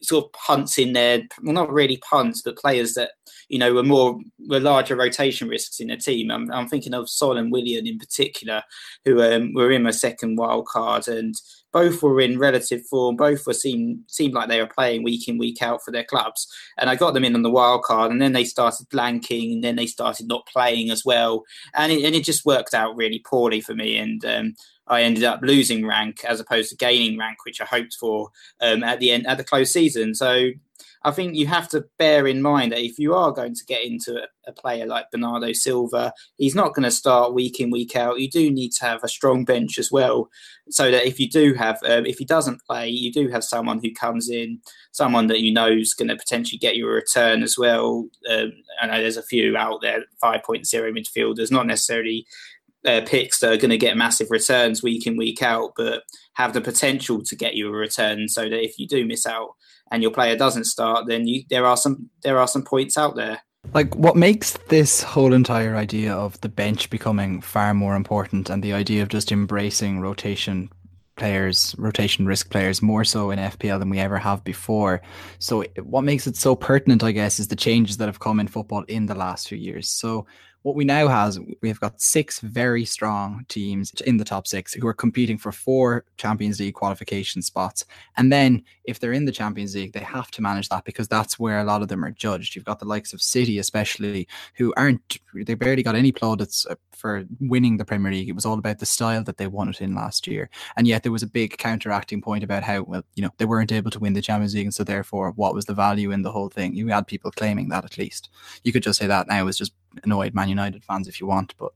sort of punts in there. Well, not really punts, but players that you know were more were larger rotation risks in the team. I'm, I'm thinking of Sol and Willian in particular, who um, were in my second wild card, and both were in relative form. Both were seemed seemed like they were playing week in week out for their clubs, and I got them in on the wild card, and then they started blanking, and then they started not playing as well, and it, and it just worked out really poorly for me, and. Um, I ended up losing rank as opposed to gaining rank, which I hoped for um, at the end at the close season. So I think you have to bear in mind that if you are going to get into a, a player like Bernardo Silva, he's not going to start week in week out. You do need to have a strong bench as well, so that if you do have um, if he doesn't play, you do have someone who comes in, someone that you know is going to potentially get you a return as well. Um, I know there's a few out there, 5.0 midfielders, not necessarily uh, picks that are going to get massive returns week in week out, but have the potential to get you a return. So that if you do miss out and your player doesn't start, then you there are some there are some points out there. Like what makes this whole entire idea of the bench becoming far more important and the idea of just embracing rotation players, rotation risk players, more so in FPL than we ever have before. So, what makes it so pertinent, I guess, is the changes that have come in football in the last few years. So, what we now has we've got six very strong teams in the top six who are competing for four Champions League qualification spots. And then if they're in the Champions League, they have to manage that because that's where a lot of them are judged. You've got the likes of City, especially, who aren't they barely got any plaudits uh, for winning the Premier League. It was all about the style that they won it in last year. And yet there was a big counteracting point about how well, you know, they weren't able to win the Champions League, and so therefore what was the value in the whole thing? You had people claiming that at least. You could just say that now was just annoyed Man United fans if you want. But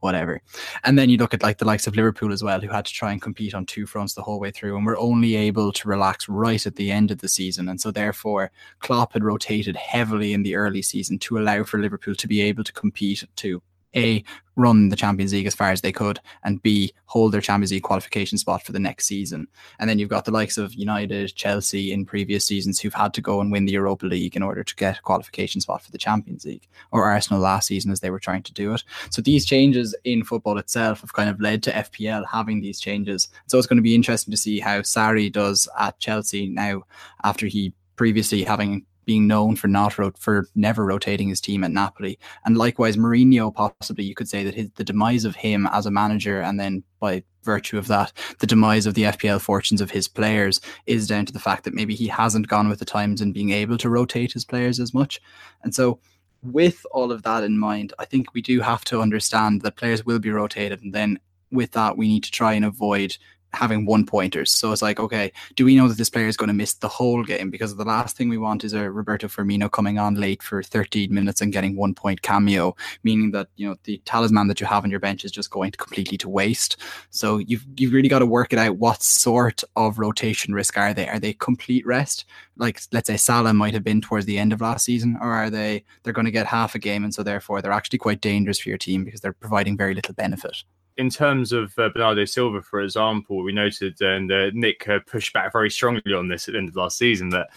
whatever. And then you look at like the likes of Liverpool as well, who had to try and compete on two fronts the whole way through, and were only able to relax right at the end of the season. And so therefore, Klopp had rotated heavily in the early season to allow for Liverpool to be able to compete to a run the Champions League as far as they could, and B hold their Champions League qualification spot for the next season. And then you've got the likes of United, Chelsea in previous seasons who've had to go and win the Europa League in order to get a qualification spot for the Champions League, or Arsenal last season as they were trying to do it. So these changes in football itself have kind of led to FPL having these changes. So it's going to be interesting to see how Sarri does at Chelsea now after he previously having being known for not ro- for never rotating his team at Napoli, and likewise Mourinho. Possibly, you could say that his, the demise of him as a manager, and then by virtue of that, the demise of the FPL fortunes of his players is down to the fact that maybe he hasn't gone with the times and being able to rotate his players as much, and so. With all of that in mind, I think we do have to understand that players will be rotated, and then with that, we need to try and avoid having one pointers. So it's like, okay, do we know that this player is going to miss the whole game? Because the last thing we want is a Roberto Firmino coming on late for 13 minutes and getting one point cameo, meaning that you know the talisman that you have on your bench is just going to completely to waste. So you've you've really got to work it out. What sort of rotation risk are they? Are they complete rest? Like let's say Salah might have been towards the end of last season, or are they they're going to get half a game and so therefore they're actually quite dangerous for your team because they're providing very little benefit in terms of uh, Bernardo Silva, for example, we noted and uh, Nick uh, pushed back very strongly on this at the end of last season that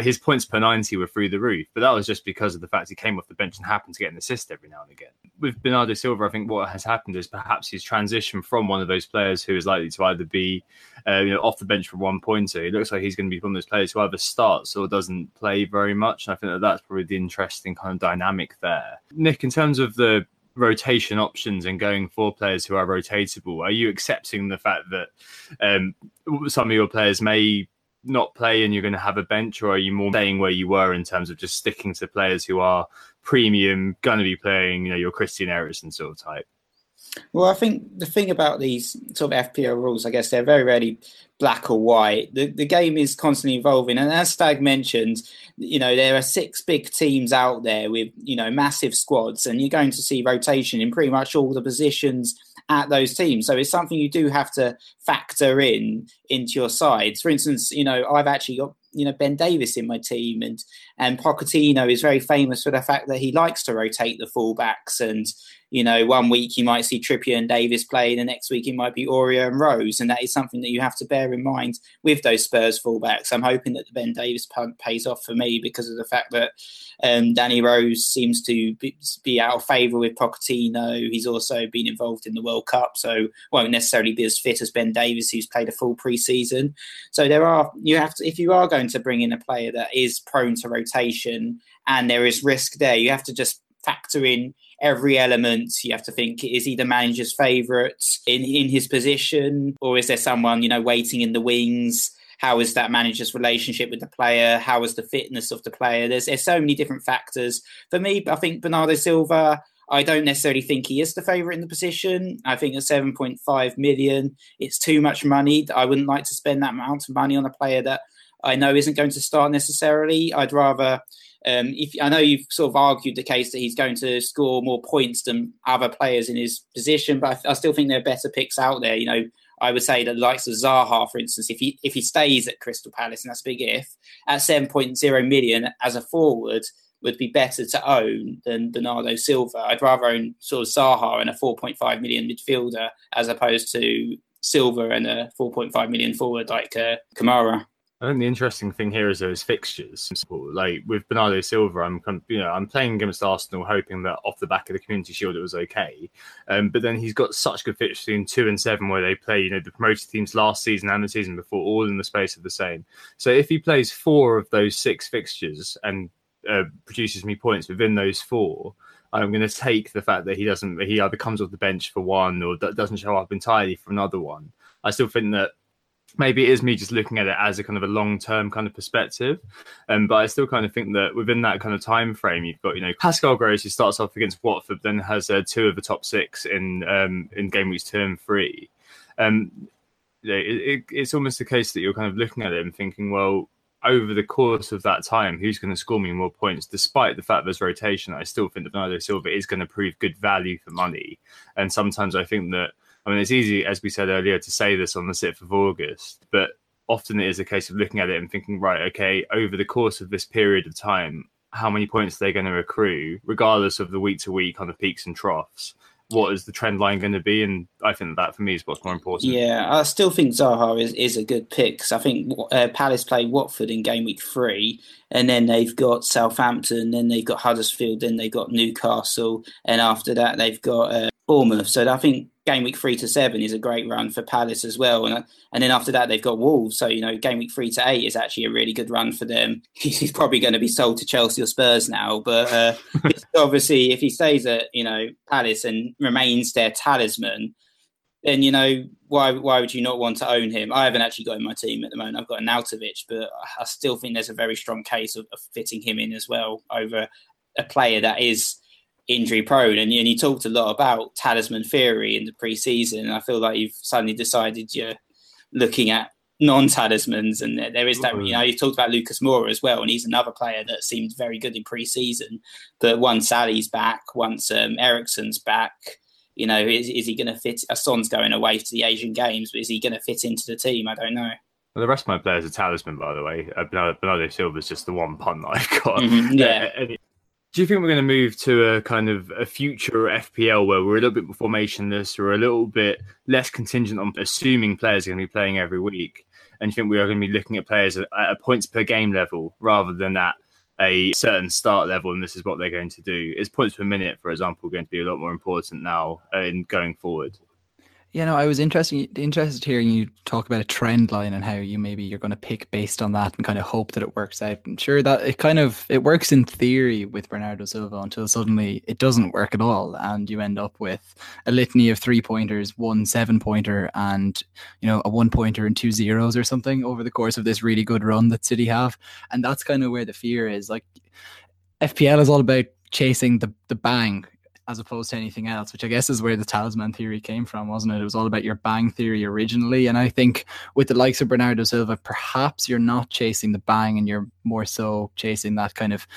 his points per 90 were through the roof. But that was just because of the fact he came off the bench and happened to get an assist every now and again. With Bernardo Silva, I think what has happened is perhaps he's transitioned from one of those players who is likely to either be uh, you know, off the bench for one pointer. It looks like he's going to be one of those players who either starts or doesn't play very much. And I think that that's probably the interesting kind of dynamic there. Nick, in terms of the rotation options and going for players who are rotatable? Are you accepting the fact that um, some of your players may not play and you're going to have a bench, or are you more staying where you were in terms of just sticking to players who are premium, going to be playing, you know, your Christian Eriksen sort of type? Well, I think the thing about these sort of FPL rules, I guess they're very rarely black or white. The the game is constantly evolving, and as Stag mentioned, you know there are six big teams out there with you know massive squads, and you're going to see rotation in pretty much all the positions at those teams. So it's something you do have to factor in into your sides. For instance, you know I've actually got you know Ben Davies in my team, and and Pochettino is very famous for the fact that he likes to rotate the fullbacks. And you know, one week you might see Trippier and Davies play, the next week it might be Aurier and Rose, and that is something that you have to bear in mind with those Spurs fullbacks. I'm hoping that the Ben Davies punt pays off for me because of the fact that um, Danny Rose seems to be, be out of favour with Pochettino. He's also been involved in the World Cup, so won't necessarily be as fit as Ben Davies, who's played a full pre-season. So there are you have to if you are going to bring in a player that is prone to rotation and there is risk there, you have to just factor in every element. You have to think: is he the manager's favourite in in his position, or is there someone you know waiting in the wings? How is that manager's relationship with the player? How is the fitness of the player? There's there's so many different factors. For me, I think Bernardo Silva. I don't necessarily think he is the favourite in the position. I think at 7.5 million, it's too much money. I wouldn't like to spend that amount of money on a player that I know isn't going to start necessarily. I'd rather um, if I know you've sort of argued the case that he's going to score more points than other players in his position, but I, I still think there are better picks out there. You know, I would say the likes of Zaha, for instance, if he if he stays at Crystal Palace, and that's a big if, at 7.0 million as a forward would be better to own than Bernardo Silva. I'd rather own sort of Zaha and a 4.5 million midfielder as opposed to Silva and a 4.5 million forward like uh, Kamara. I think the interesting thing here is those fixtures. Like with Bernardo Silva, I'm you know I'm playing against Arsenal, hoping that off the back of the Community Shield it was okay. Um, but then he's got such good fixtures in two and seven, where they play you know the promoted teams last season and the season before, all in the space of the same. So if he plays four of those six fixtures and uh, produces me points within those four, I'm going to take the fact that he doesn't he either comes off the bench for one or doesn't show up entirely for another one. I still think that maybe it is me just looking at it as a kind of a long term kind of perspective. Um, but I still kind of think that within that kind of time frame, you've got you know Pascal Gross who starts off against Watford, then has uh, two of the top six in um, in game weeks and three. Um, it, it, it's almost the case that you're kind of looking at it and thinking, well, over the course of that time, who's going to score me more points, despite the fact there's rotation, I still think that Bernardo Silva is going to prove good value for money. And sometimes I think that, I mean, it's easy, as we said earlier, to say this on the 6th of August, but often it is a case of looking at it and thinking, right, okay, over the course of this period of time, how many points are they going to accrue, regardless of the week to week kind of peaks and troughs? what is the trend line going to be? And I think that for me is what's more important. Yeah, I still think Zaha is, is a good pick because I think uh, Palace play Watford in game week three, and then they've got Southampton, then they've got Huddersfield, then they've got Newcastle, and after that they've got uh, Bournemouth. So I think game week three to seven is a great run for Palace as well, and and then after that they've got Wolves. So you know, game week three to eight is actually a really good run for them. He's probably going to be sold to Chelsea or Spurs now, but uh, obviously if he stays at you know Palace and remains their talisman, then you know why why would you not want to own him? I haven't actually got in my team at the moment. I've got Arnautovic, but I still think there's a very strong case of, of fitting him in as well over a player that is injury prone. And, and you talked a lot about talisman theory in the preseason. And I feel like you've suddenly decided you're looking at non talismans. And there is that, you know, you talked about Lucas Moura as well. And he's another player that seemed very good in preseason. But once Sally's back, once um, Eriksen's back, you know, is, is he going to fit? Son's going away to the Asian Games, but is he going to fit into the team? I don't know. Well, the rest of my players are talisman, by the way. Uh, Bernardo Silva is just the one pun that I've got. Mm-hmm, yeah. Uh, do you think we're going to move to a kind of a future FPL where we're a little bit more formationless or a little bit less contingent on assuming players are going to be playing every week? And you think we are going to be looking at players at a points per game level rather than at a certain start level? And this is what they're going to do. Is points per minute, for example, going to be a lot more important now in going forward? Yeah, no, I was interested interested hearing you talk about a trend line and how you maybe you're going to pick based on that and kind of hope that it works out. And sure that it kind of it works in theory with Bernardo Silva until suddenly it doesn't work at all, and you end up with a litany of three pointers, one seven pointer, and you know a one pointer and two zeros or something over the course of this really good run that City have, and that's kind of where the fear is. Like FPL is all about chasing the the bang as opposed to anything else, which I guess is where the talisman theory came from, wasn't it? It was all about your bang theory originally. And I think with the likes of Bernardo Silva, perhaps you're not chasing the bang and you're more so chasing that kind of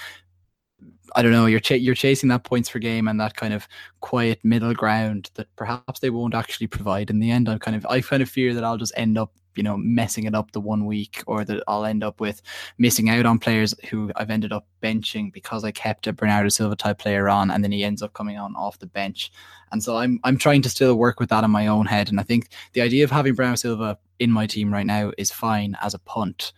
I don't know, you're ch- you're chasing that points per game and that kind of quiet middle ground that perhaps they won't actually provide in the end. I'm kind of I kind of fear that I'll just end up you know messing it up the one week or that I'll end up with missing out on players who I've ended up benching because I kept a Bernardo Silva type player on and then he ends up coming on off the bench. And so I'm I'm trying to still work with that in my own head. And I think the idea of having Bernardo Silva in my team right now is fine as a punt.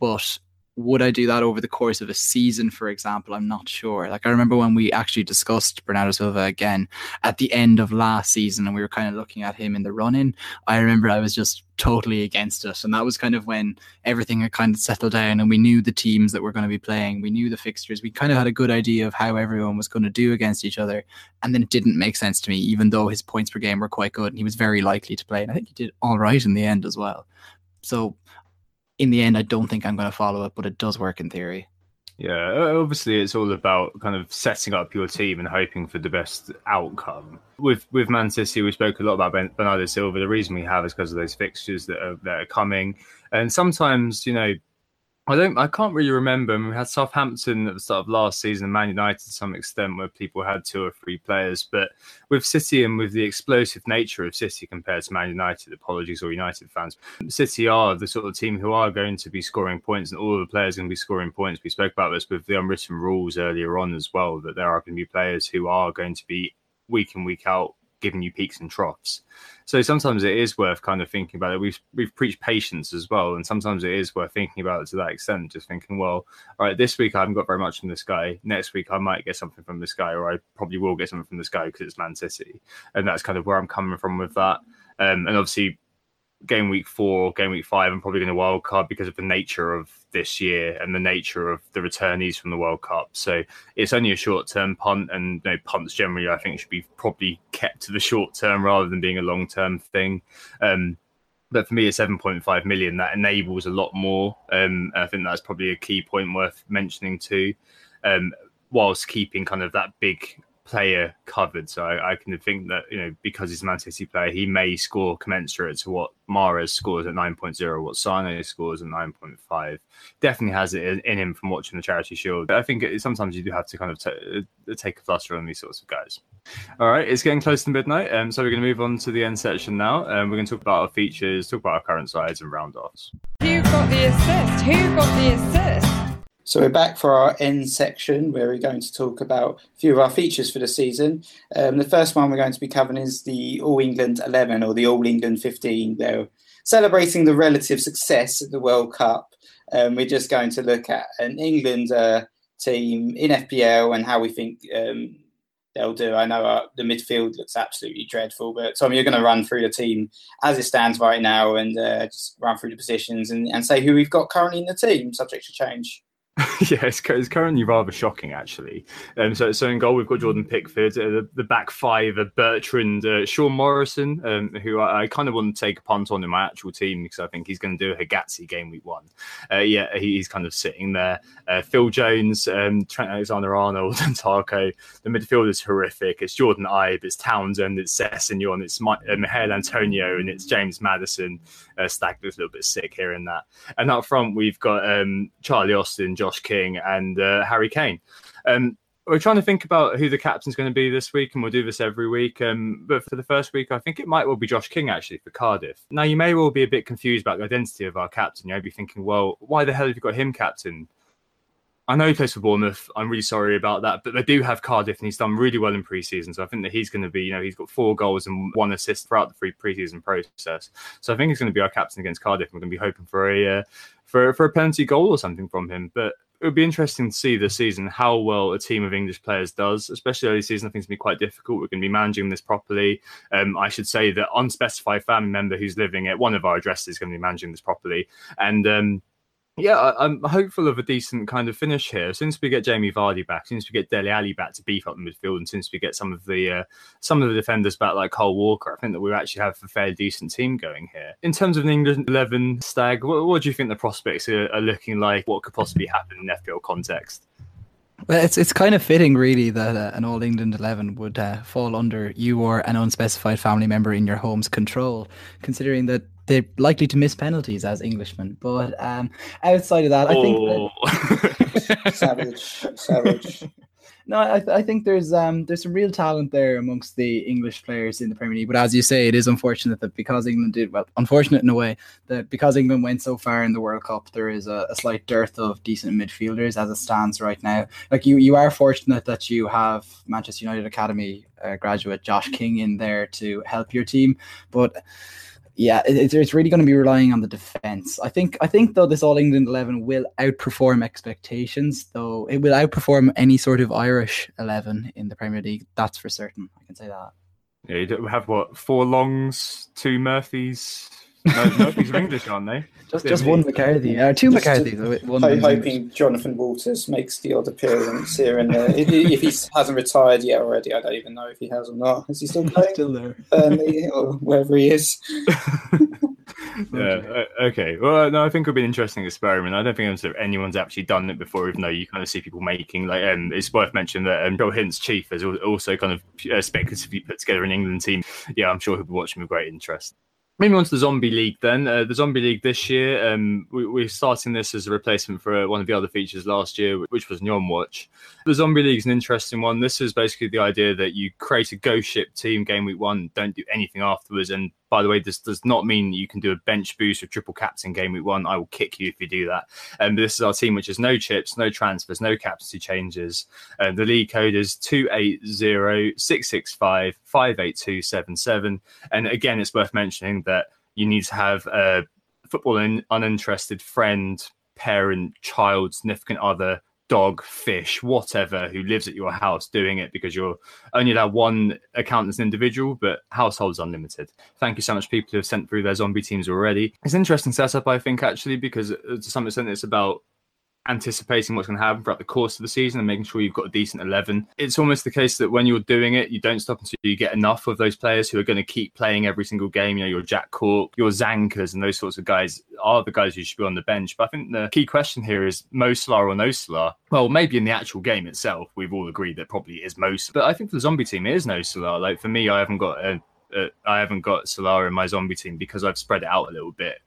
But would I do that over the course of a season, for example? I'm not sure. Like I remember when we actually discussed Bernardo Silva again at the end of last season, and we were kind of looking at him in the run-in. I remember I was just totally against it, and that was kind of when everything had kind of settled down, and we knew the teams that were going to be playing, we knew the fixtures, we kind of had a good idea of how everyone was going to do against each other, and then it didn't make sense to me, even though his points per game were quite good, and he was very likely to play, and I think he did all right in the end as well. So in the end, I don't think I'm going to follow it, but it does work in theory. Yeah, obviously it's all about kind of setting up your team and hoping for the best outcome. With with Man City, we spoke a lot about ben, Bernardo Silva. The reason we have is because of those fixtures that are that are coming, and sometimes you know I don't. I can't really remember. we had Southampton at the start of last season, and Man United to some extent, where people had two or three players. But with City and with the explosive nature of City compared to Man United, apologies all United fans, City are the sort of team who are going to be scoring points, and all of the players are going to be scoring points. We spoke about this with the unwritten rules earlier on as well, that there are going to be players who are going to be week in week out giving you peaks and troughs. So sometimes it is worth kind of thinking about it. We've we've preached patience as well, and sometimes it is worth thinking about it to that extent. Just thinking, well, all right, this week I haven't got very much from this guy. Next week I might get something from this guy, or I probably will get something from this guy because it's Man City, and that's kind of where I'm coming from with that. Um, and obviously, game week four, game week five, I'm probably going to wild card because of the nature of this year and the nature of the returnees from the World Cup. So it's only a short term punt, and you know, punts generally, I think, should be probably kept to the short term rather than being a long term thing. Um, but for me, a 7.5 million that enables a lot more. Um, I think that's probably a key point worth mentioning too, um, whilst keeping kind of that big player covered. So I, I, can think that, you know, because he's a Man City player, he may score commensurate to what Mahrez scores at 9.0, what Sane scores at 9.5. Definitely has it in, in him from watching the Charity Shield. But I think it, sometimes you do have to kind of t- uh, take a fluster on these sorts of guys. All right, it's getting close to midnight, um, so we're going to move on to the end section now. Um, we're going to talk about our features, talk about our current sides, and round offs. Who got the assist? Who got the assist? So we're back for our end section where we're going to talk about a few of our features for the season. Um, the first one we're going to be covering is the All England 11 or the All England 15. They're celebrating the relative success of the World Cup. Um, we're just going to look at an England uh, team in FPL and how we think um, they'll do. I know uh, the midfield looks absolutely dreadful, but Tom, you're going to run through the team as it stands right now and uh, just run through the positions and, and say who we've got currently in the team, subject to change. yeah, it's, it's, currently rather shocking, actually. Um, so, so in goal, we've got Jordan Pickford. Uh, the, the, back five are Bertrand, uh, Sean Morrison, um, who I, I, kind of want to take a punt on in my actual team because I think he's going to do a Hegazi game week one. Uh, yeah, he's kind of sitting there. Uh, Phil Jones, um, Trent Alexander Arnold, and Tarko. The midfield is horrific. It's Jordan Ibe, it's Townsend, it's Sessegnon, it's My- Michail Antonio, and it's James Maddison. Uh, Stag looks a little bit sick here and that. And up front, we've got um, Charlie Austin, Josh King and uh, Harry Kane. Um, we're trying to think about who the captain's going to be this week, and we'll do this every week. Um, but for the first week, I think it might well be Josh King actually for Cardiff. Now, you may well be a bit confused about the identity of our captain. You'll be thinking, well, why the hell have you got him captain? I know he plays for Bournemouth. I'm really sorry about that, but they do have Cardiff, and he's done really well in preseason. So I think that he's going to be, you know, he's got four goals and one assist throughout the free preseason process. So I think he's going to be our captain against Cardiff. We're going to be hoping for a uh, for for a penalty goal or something from him. But it would be interesting to see this season how well a team of English players does, especially early season. I think it's going to be quite difficult. We're going to be managing this properly. Um, I should say that unspecified family member who's living at one of our addresses is going to be managing this properly. And um, yeah, I, am hopeful of a decent kind of finish here. Since we get Jamie Vardy back, since we get Dele Alli back to beef up the midfield, and since we get some of the uh, some of the defenders back like Kyle Walker, I think that we actually have a fairly decent team going here. In terms of an England eleven stag, what, what do you think the prospects are, are looking like? What could possibly happen in FPL context? Well, it's it's kind of fitting, really, that uh, an All England eleven would uh, fall under you or an unspecified family member in your home's control, considering that they're likely to miss penalties as Englishmen. But um, outside of that, I think that... Oh. savage, savage. No, I, I think there's um there's some real talent there amongst the English players in the Premier League. But as you say, it is unfortunate that because England did well, unfortunate in a way that because England went so far in the World Cup, there is a, a slight dearth of decent midfielders as it stands right now. Like you, you are fortunate that you have Manchester United Academy uh, graduate Josh King in there to help your team, but yeah, it, it's really going to be relying on the defense. I think. I think though this All England eleven will outperform expectations. Though it will outperform any sort of Irish eleven in the Premier League. That's for certain. I can say that. Yeah, you have what four longs, two Murphys, no, Murphys are English, aren't they? Just, just one McCarthy. Uh, two McCarthy's. One hoping Jonathan Walters makes the odd appearance here and there. if, if, he hasn't retired yet already, I don't even know if he has or not. Is he still playing? still there. Burnley or wherever he is. yeah. Uh, okay. Well, no, I think it'll be an interesting experiment. I don't think anyone's actually done it before, even though you kind of see people making like. Um, it's worth mentioning that um, Joe Hint's chief has also kind of uh, speculatively put together an England team. Yeah, I'm sure he'll be watching with great interest. Moving on to the Zombie League, then uh, the Zombie League this year, um, we, are starting this as a replacement for uh, one of the other features last year, which was Nyon Watch. The Zombie League is an interesting one. This is basically the idea that you create a ghost ship team game week one, don't do anything afterwards, and by the way, this does not mean you can do a bench boost with triple captain game week one. I will kick you if you do that. And um, this is our team, which has no chips, no transfers, no captaincy changes. Um, the league code is 280-665-58277. And again, it's worth mentioning that you need to have a football uninterested friend, parent, child, significant other dog, fish, whatever, who lives at your house doing it because you're only allowed one account as an individual, but households unlimited. Thank you so much, people who have sent through their zombie teams already. It's an interesting setup, I think, actually, because to some extent it's about anticipating what's going to happen throughout the course of the season and making sure you've got a decent 11. It's almost the case that when you're doing it, you don't stop until you get enough of those players who are going to keep playing every single game. You know, your Jack Cork, your Zankers, and those sorts of guys are the guys who should be on the bench. But I think the key question here is Mo Salah or no Salah. Well, maybe in the actual game itself, we've all agreed that probably is most. But I think for the zombie team, it is no Salah. Like for me, I haven't got a I haven't got Salah in my zombie team because I've spread it out a little bit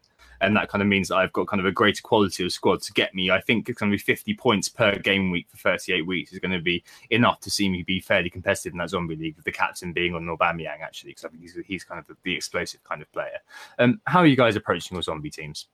and that kind of means that I've got kind of a greater quality of squad to get me. I think it's going to be 50 points per game week for 38 weeks is going to be enough to see me be fairly competitive in that zombie league. With the captain being on Aubameyang actually, because I think he's, he's kind of the, the explosive kind of player. Um, how are you guys approaching your zombie teams?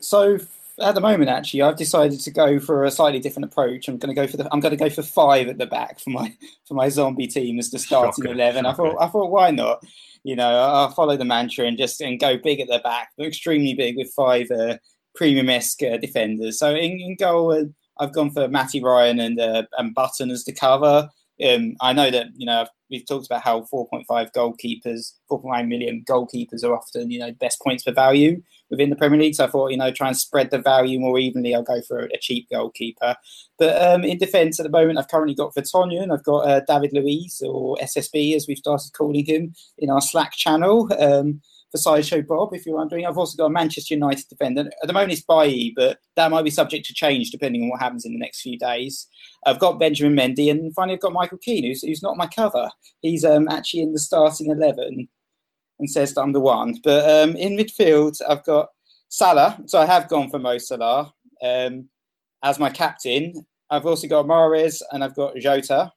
So at the moment, actually, I've decided to go for a slightly different approach. I'm going to go for the. I'm going to go for five at the back for my for my zombie team as the starting shocker, eleven. Shocker. I thought. I thought, why not? You know, I'll follow the mantra and just and go big at the back, but extremely big with five uh, premium esque uh, defenders. So in, in goal, uh, I've gone for Matty Ryan and uh, and Button as the cover. Um, I know that you know we've talked about how 4.5 goalkeepers, 4.9 million goalkeepers are often you know best points for value within the Premier League. So I thought you know try and spread the value more evenly. I'll go for a cheap goalkeeper. But um, in defence at the moment, I've currently got Vertonghen. I've got uh, David Luiz or SSB as we've started calling him in our Slack channel. Um, for Sideshow Bob, if you're wondering. I've also got a Manchester United defender. At the moment, it's Bailly, but that might be subject to change depending on what happens in the next few days. I've got Benjamin Mendy, and finally, I've got Michael Keane, who's, who's not my cover. He's um, actually in the starting 11 and says that I'm the one. But um, in midfield, I've got Salah. So I have gone for Mo Salah um, as my captain. I've also got Mahrez and I've got Jota.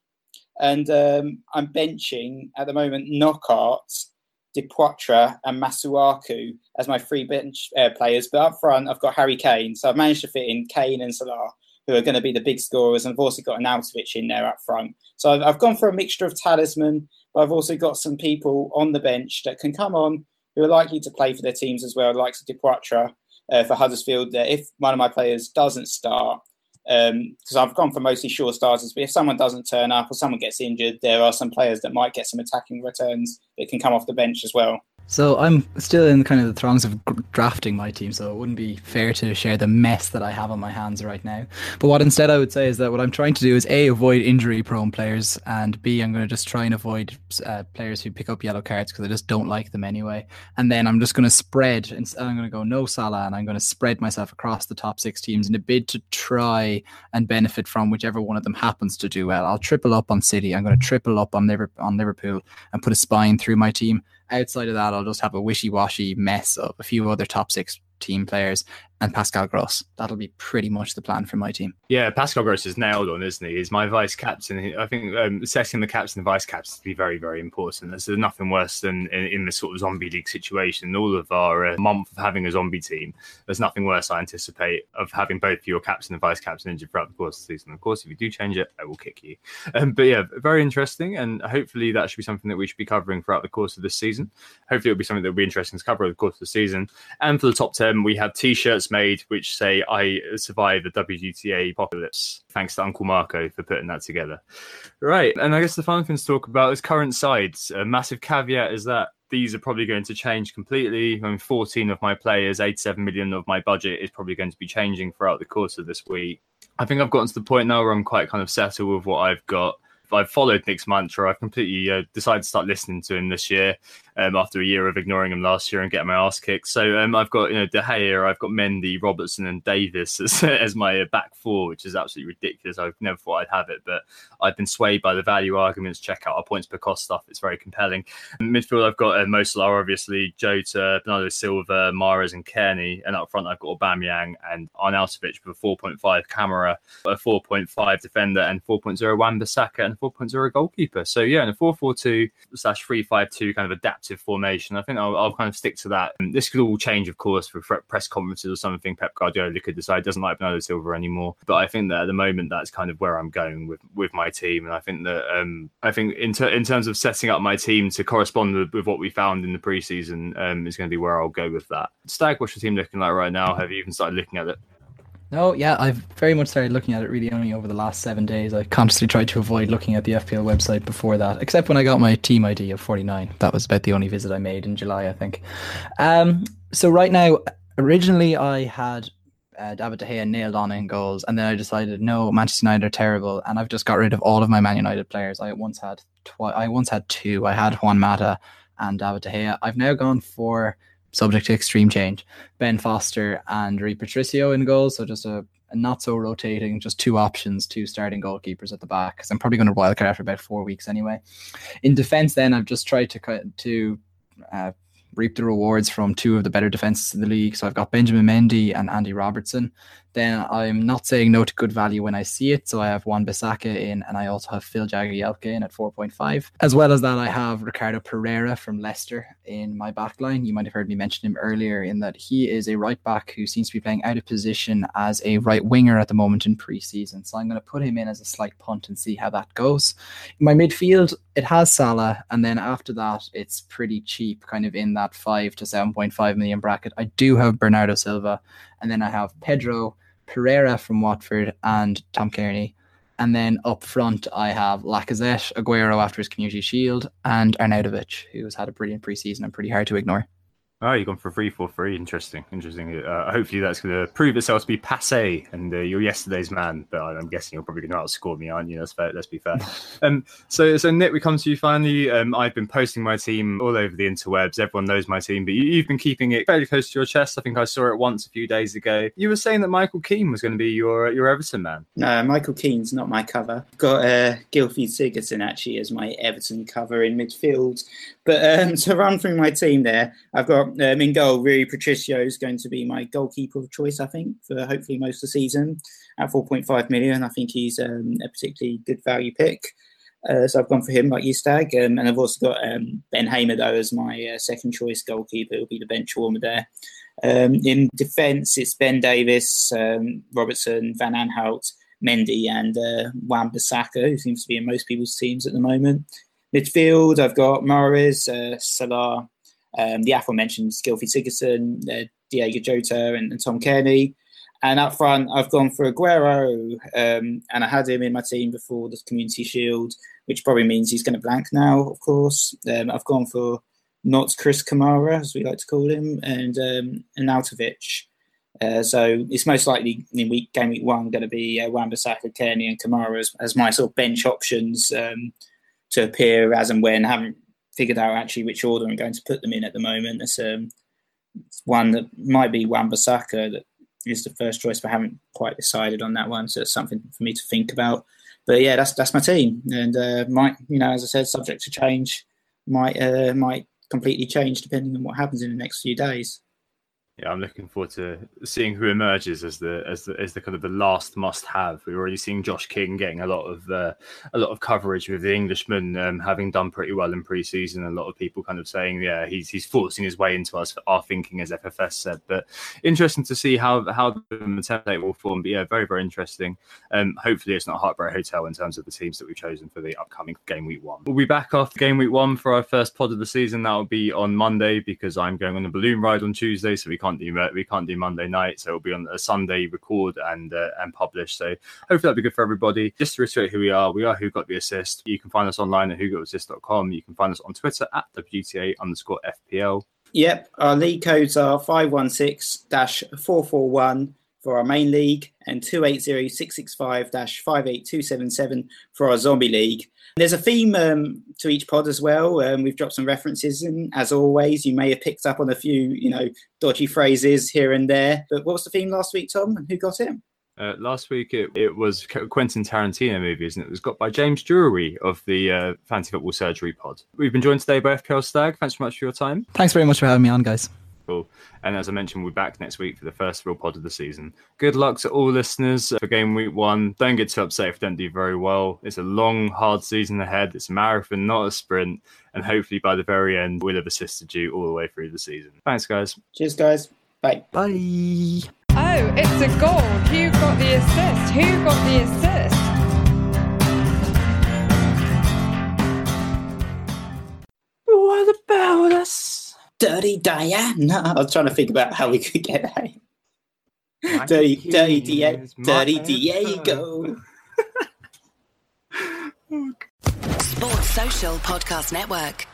And um, I'm benching at the moment Knockaert Depoitre and Masuaku as my free bench uh, players. But up front, I've got Harry Kane. So I've managed to fit in Kane and Salah, who are going to be the big scorers. And I've also got Arnautovic in there up front. So I've, I've, gone for a mixture of talisman, but I've also got some people on the bench that can come on who are likely to play for their teams as well, like Depoitre uh, for Huddersfield. That if one of my players doesn't start, because um, I've gone for mostly sure starters. But if someone doesn't turn up or someone gets injured, there are some players that might get some attacking returns that can come off the bench as well. So I'm still in kind of the throngs of drafting my team, so it wouldn't be fair to share the mess that I have on my hands right now. But what instead I would say is that what I'm trying to do is a avoid injury-prone players, and b I'm going to just try and avoid uh, players who pick up yellow cards because I just don't like them anyway. And then I'm just going to spread, and I'm going to go no Salah, and I'm going to spread myself across the top six teams in a bid to try and benefit from whichever one of them happens to do well. I'll triple up on City. I'm going to triple up on Liverpool, on Liverpool, and put a spine through my team outside of that, I'll just have a wishy washy mess of a few other top six team players and Pascal Gross. That'll be pretty much the plan for my team. Yeah, Pascal Gross is nailed on, isn't he? He's my vice captain. I think um, setting the captain and vice captain to be very, very important. There's nothing worse than in, in this sort of zombie league situation. All of our uh, month of having a zombie team, there's nothing worse I anticipate of having both your captain and vice captain injured throughout the course of the season. Of course, if you do change it, I will kick you. Um, but yeah, very interesting, and hopefully that should be something that we should be covering throughout the course of this season. Hopefully, it'll be something that will be interesting to cover over the course of the season. And for the top ten, we have made which say say I survived the WGTA apocalypse. Thanks to Uncle Marco for putting that together. Right, and I guess the final thing to talk about is current sides. A massive caveat is that these are probably going to change completely. I mean, 14 of my players, 87 million of my budget is probably going to be changing throughout the course of this week. I think I've gotten to the point now where I'm quite kind of settled with what I've got. I've followed Nick's mantra. I've completely uh, decided to start listening to him this year um, after a year of ignoring him last year and getting my ass kicked. So um, I've got you know De Gea, I've got Mendy, Robertson, and Davies as, as my uh, back four, which is absolutely ridiculous. I've never thought I'd have it, but I've been swayed by the value arguments. Check out our points per cost stuff; it's very compelling. In midfield, I've got uh, Mo Salah, obviously, Jota, Bernardo Silva, Mahrez, and Cairney, and up front I've got Aubameyang and Arnautovic with a 4.5 Kamara, a 4.5 defender, and 4.0 Wan-Bissaka, and 4.0 a goalkeeper. So yeah, in a 4-4-2 slash 3-5-2 kind of adaptive formation. I think I'll, I'll, kind of stick to that. And This could all change, of course, for press conferences or something. Pep Guardiola could decide doesn't like Bernardo Silva anymore. But I think that at the moment, that's kind of where I'm going with with my team. And I think that um, I think in ter- in terms of setting up my team to correspond with, with what we found in the preseason um, is going to be where I'll go with that. Stag, what's your team looking like right now? Have you even started looking at it? No, yeah, I've very much started looking at it really only over the last seven days. I consciously tried to avoid looking at the FPL website before that, except when I got my team ID of 49. That was about the only visit I made in July, I think. Um, so right now, originally I had uh, David De Gea nailed on in goals, and then I decided no, Manchester United are terrible, and I've just got rid of all of my Man United players. I once had twi- I once had two. I had Juan Mata and David De Gea. I've now gone for subject to extreme change, Ben Foster and Rui Patricio in goals. So just a, a not so rotating, just two options, two starting goalkeepers at the back. Because I'm probably going to wildcard after about four weeks anyway. In defence, then I've just tried to to uh, reap the rewards from two of the better defenses in the league. So I've got Benjamin Mendy and Andy Robertson. Then I'm not saying no to good value when I see it. So I have Wan-Bissaka in, and I also have Phil Jagielka in at 4.5. As well as that, I have Ricardo Pereira from Leicester in my backline. You might have heard me mention him earlier in that he is a right back who seems to be playing out of position as a right winger at the moment in preseason. So I'm going to put him in as a slight punt and see how that goes. In my midfield, it has Salah, and then after that, it's pretty cheap, kind of in that 5 to 7.5 million bracket. I do have Bernardo Silva and then I have Pedro Pereira from Watford and Tom Cairney. And then up front, I have Lacazette, Aguero after his Community Shield, and Arnautovic, who has had a brilliant preseason and pretty hard to ignore. Oh, you've gone for three four three. Interesting, interesting. Uh, hopefully, that's going to prove itself to be passe, and uh, you're yesterday's man. But I'm guessing you're probably going to outscore me, aren't you? Let's fair, let's be fair. um, so, so Nick, we come to you finally. Um, I've been posting my team all over the interwebs. Everyone knows my team, but you, have been keeping it fairly close to your chest. I think I saw it once a few days ago. You were saying that Michael Keane was going to be your your Everton man. No, Michael Keane's not my cover. Got uh, Gylfi Sigurdsson actually as my Everton cover in midfield. But um, to run through my team there, I've got um, in goal, Rui Patricio is going to be my goalkeeper of choice, I think, for hopefully most of the season at 4.5 million. I think he's um, a particularly good value pick. Uh, so I've gone for him, like you, Stag. Um, and I've also got um, Ben Hamer, though, as my uh, second choice goalkeeper. It'll be the bench warmer there. Um, in defence, it's Ben Davies, um, Robertson, Van Aanholt, Mendy, and uh, Wan Bissaka, who seems to be in most people's teams at the moment. Midfield, I've got Mahrez, uh, Salah, um, the aforementioned Gylfi Sigurdsson, uh, Diego Jota, and, and, Tom Cairney. And up front, I've gone for Aguero, um, and I had him in my team before the Community Shield, which probably means he's going to blank now, of course. Um, I've gone for not Chris Kamara, as we like to call him, and um, Arnautovic. Uh, so it's most likely in week game week one going to be uh, Wan-Bissaka, Cairney, and Kamara as, as, my sort of bench options. Um, to appear as and when. I haven't figured out actually which order I'm going to put them in at the moment. There's um, one that might be Wan-Bissaka that is the first choice, but I haven't quite decided on that one. So it's something for me to think about. But yeah, that's that's my team, and uh, might you know as I said, subject to change, might uh, might completely change depending on what happens in the next few days yeah, I'm looking forward to seeing who emerges as the as the as the kind of the last must have. We're already seeing Josh King getting a lot of uh, a lot of coverage with the Englishman um, having done pretty well in preseason. A lot of people kind of saying, yeah, he's he's forcing his way into us our thinking, as FFS said. But interesting to see how how the template will form. But yeah, very very interesting. Um, hopefully it's not Heartbreak Hotel in terms of the teams that we've chosen for the upcoming game week one. We'll be back off game week one for our first pod of the season. That will be on Monday because I'm going on a balloon ride on Tuesday, so we can't can't do we can't do Monday night, so it'll be on a Sunday record and uh, and publish. So hopefully that'll be good for everybody. Just to reiterate who we are, we are Who Got the Assist. You can find us online at whogotassist.com. You can find us on Twitter at WTA underscore FPL. Yep, our league codes are 516 441 for our main league and 280 665 58277 for our zombie league. There's a theme um, to each pod as well. Um, we've dropped some references in, as always. You may have picked up on a few, you know, dodgy phrases here and there. But what was the theme last week, Tom? And who got it? Uh, last week it, it was Quentin Tarantino movies, and it was got by James Drury of the uh, Fancy Football Surgery Pod. We've been joined today by FPL Stag. Thanks very much for your time. Thanks very much for having me on, guys. And as I mentioned, we're back next week for the first real pod of the season. Good luck to all listeners for game week one. Don't get too upset if you don't do very well. It's a long, hard season ahead. It's a marathon, not a sprint. And hopefully by the very end, we'll have assisted you all the way through the season. Thanks, guys. Cheers, guys. Bye. Bye. Oh, it's a goal. Who got the assist? Who got the assist? Dirty Diana. I was trying to think about how we could get that. dirty, dirty, Diego. Dirty Diego. Sports Social Podcast Network.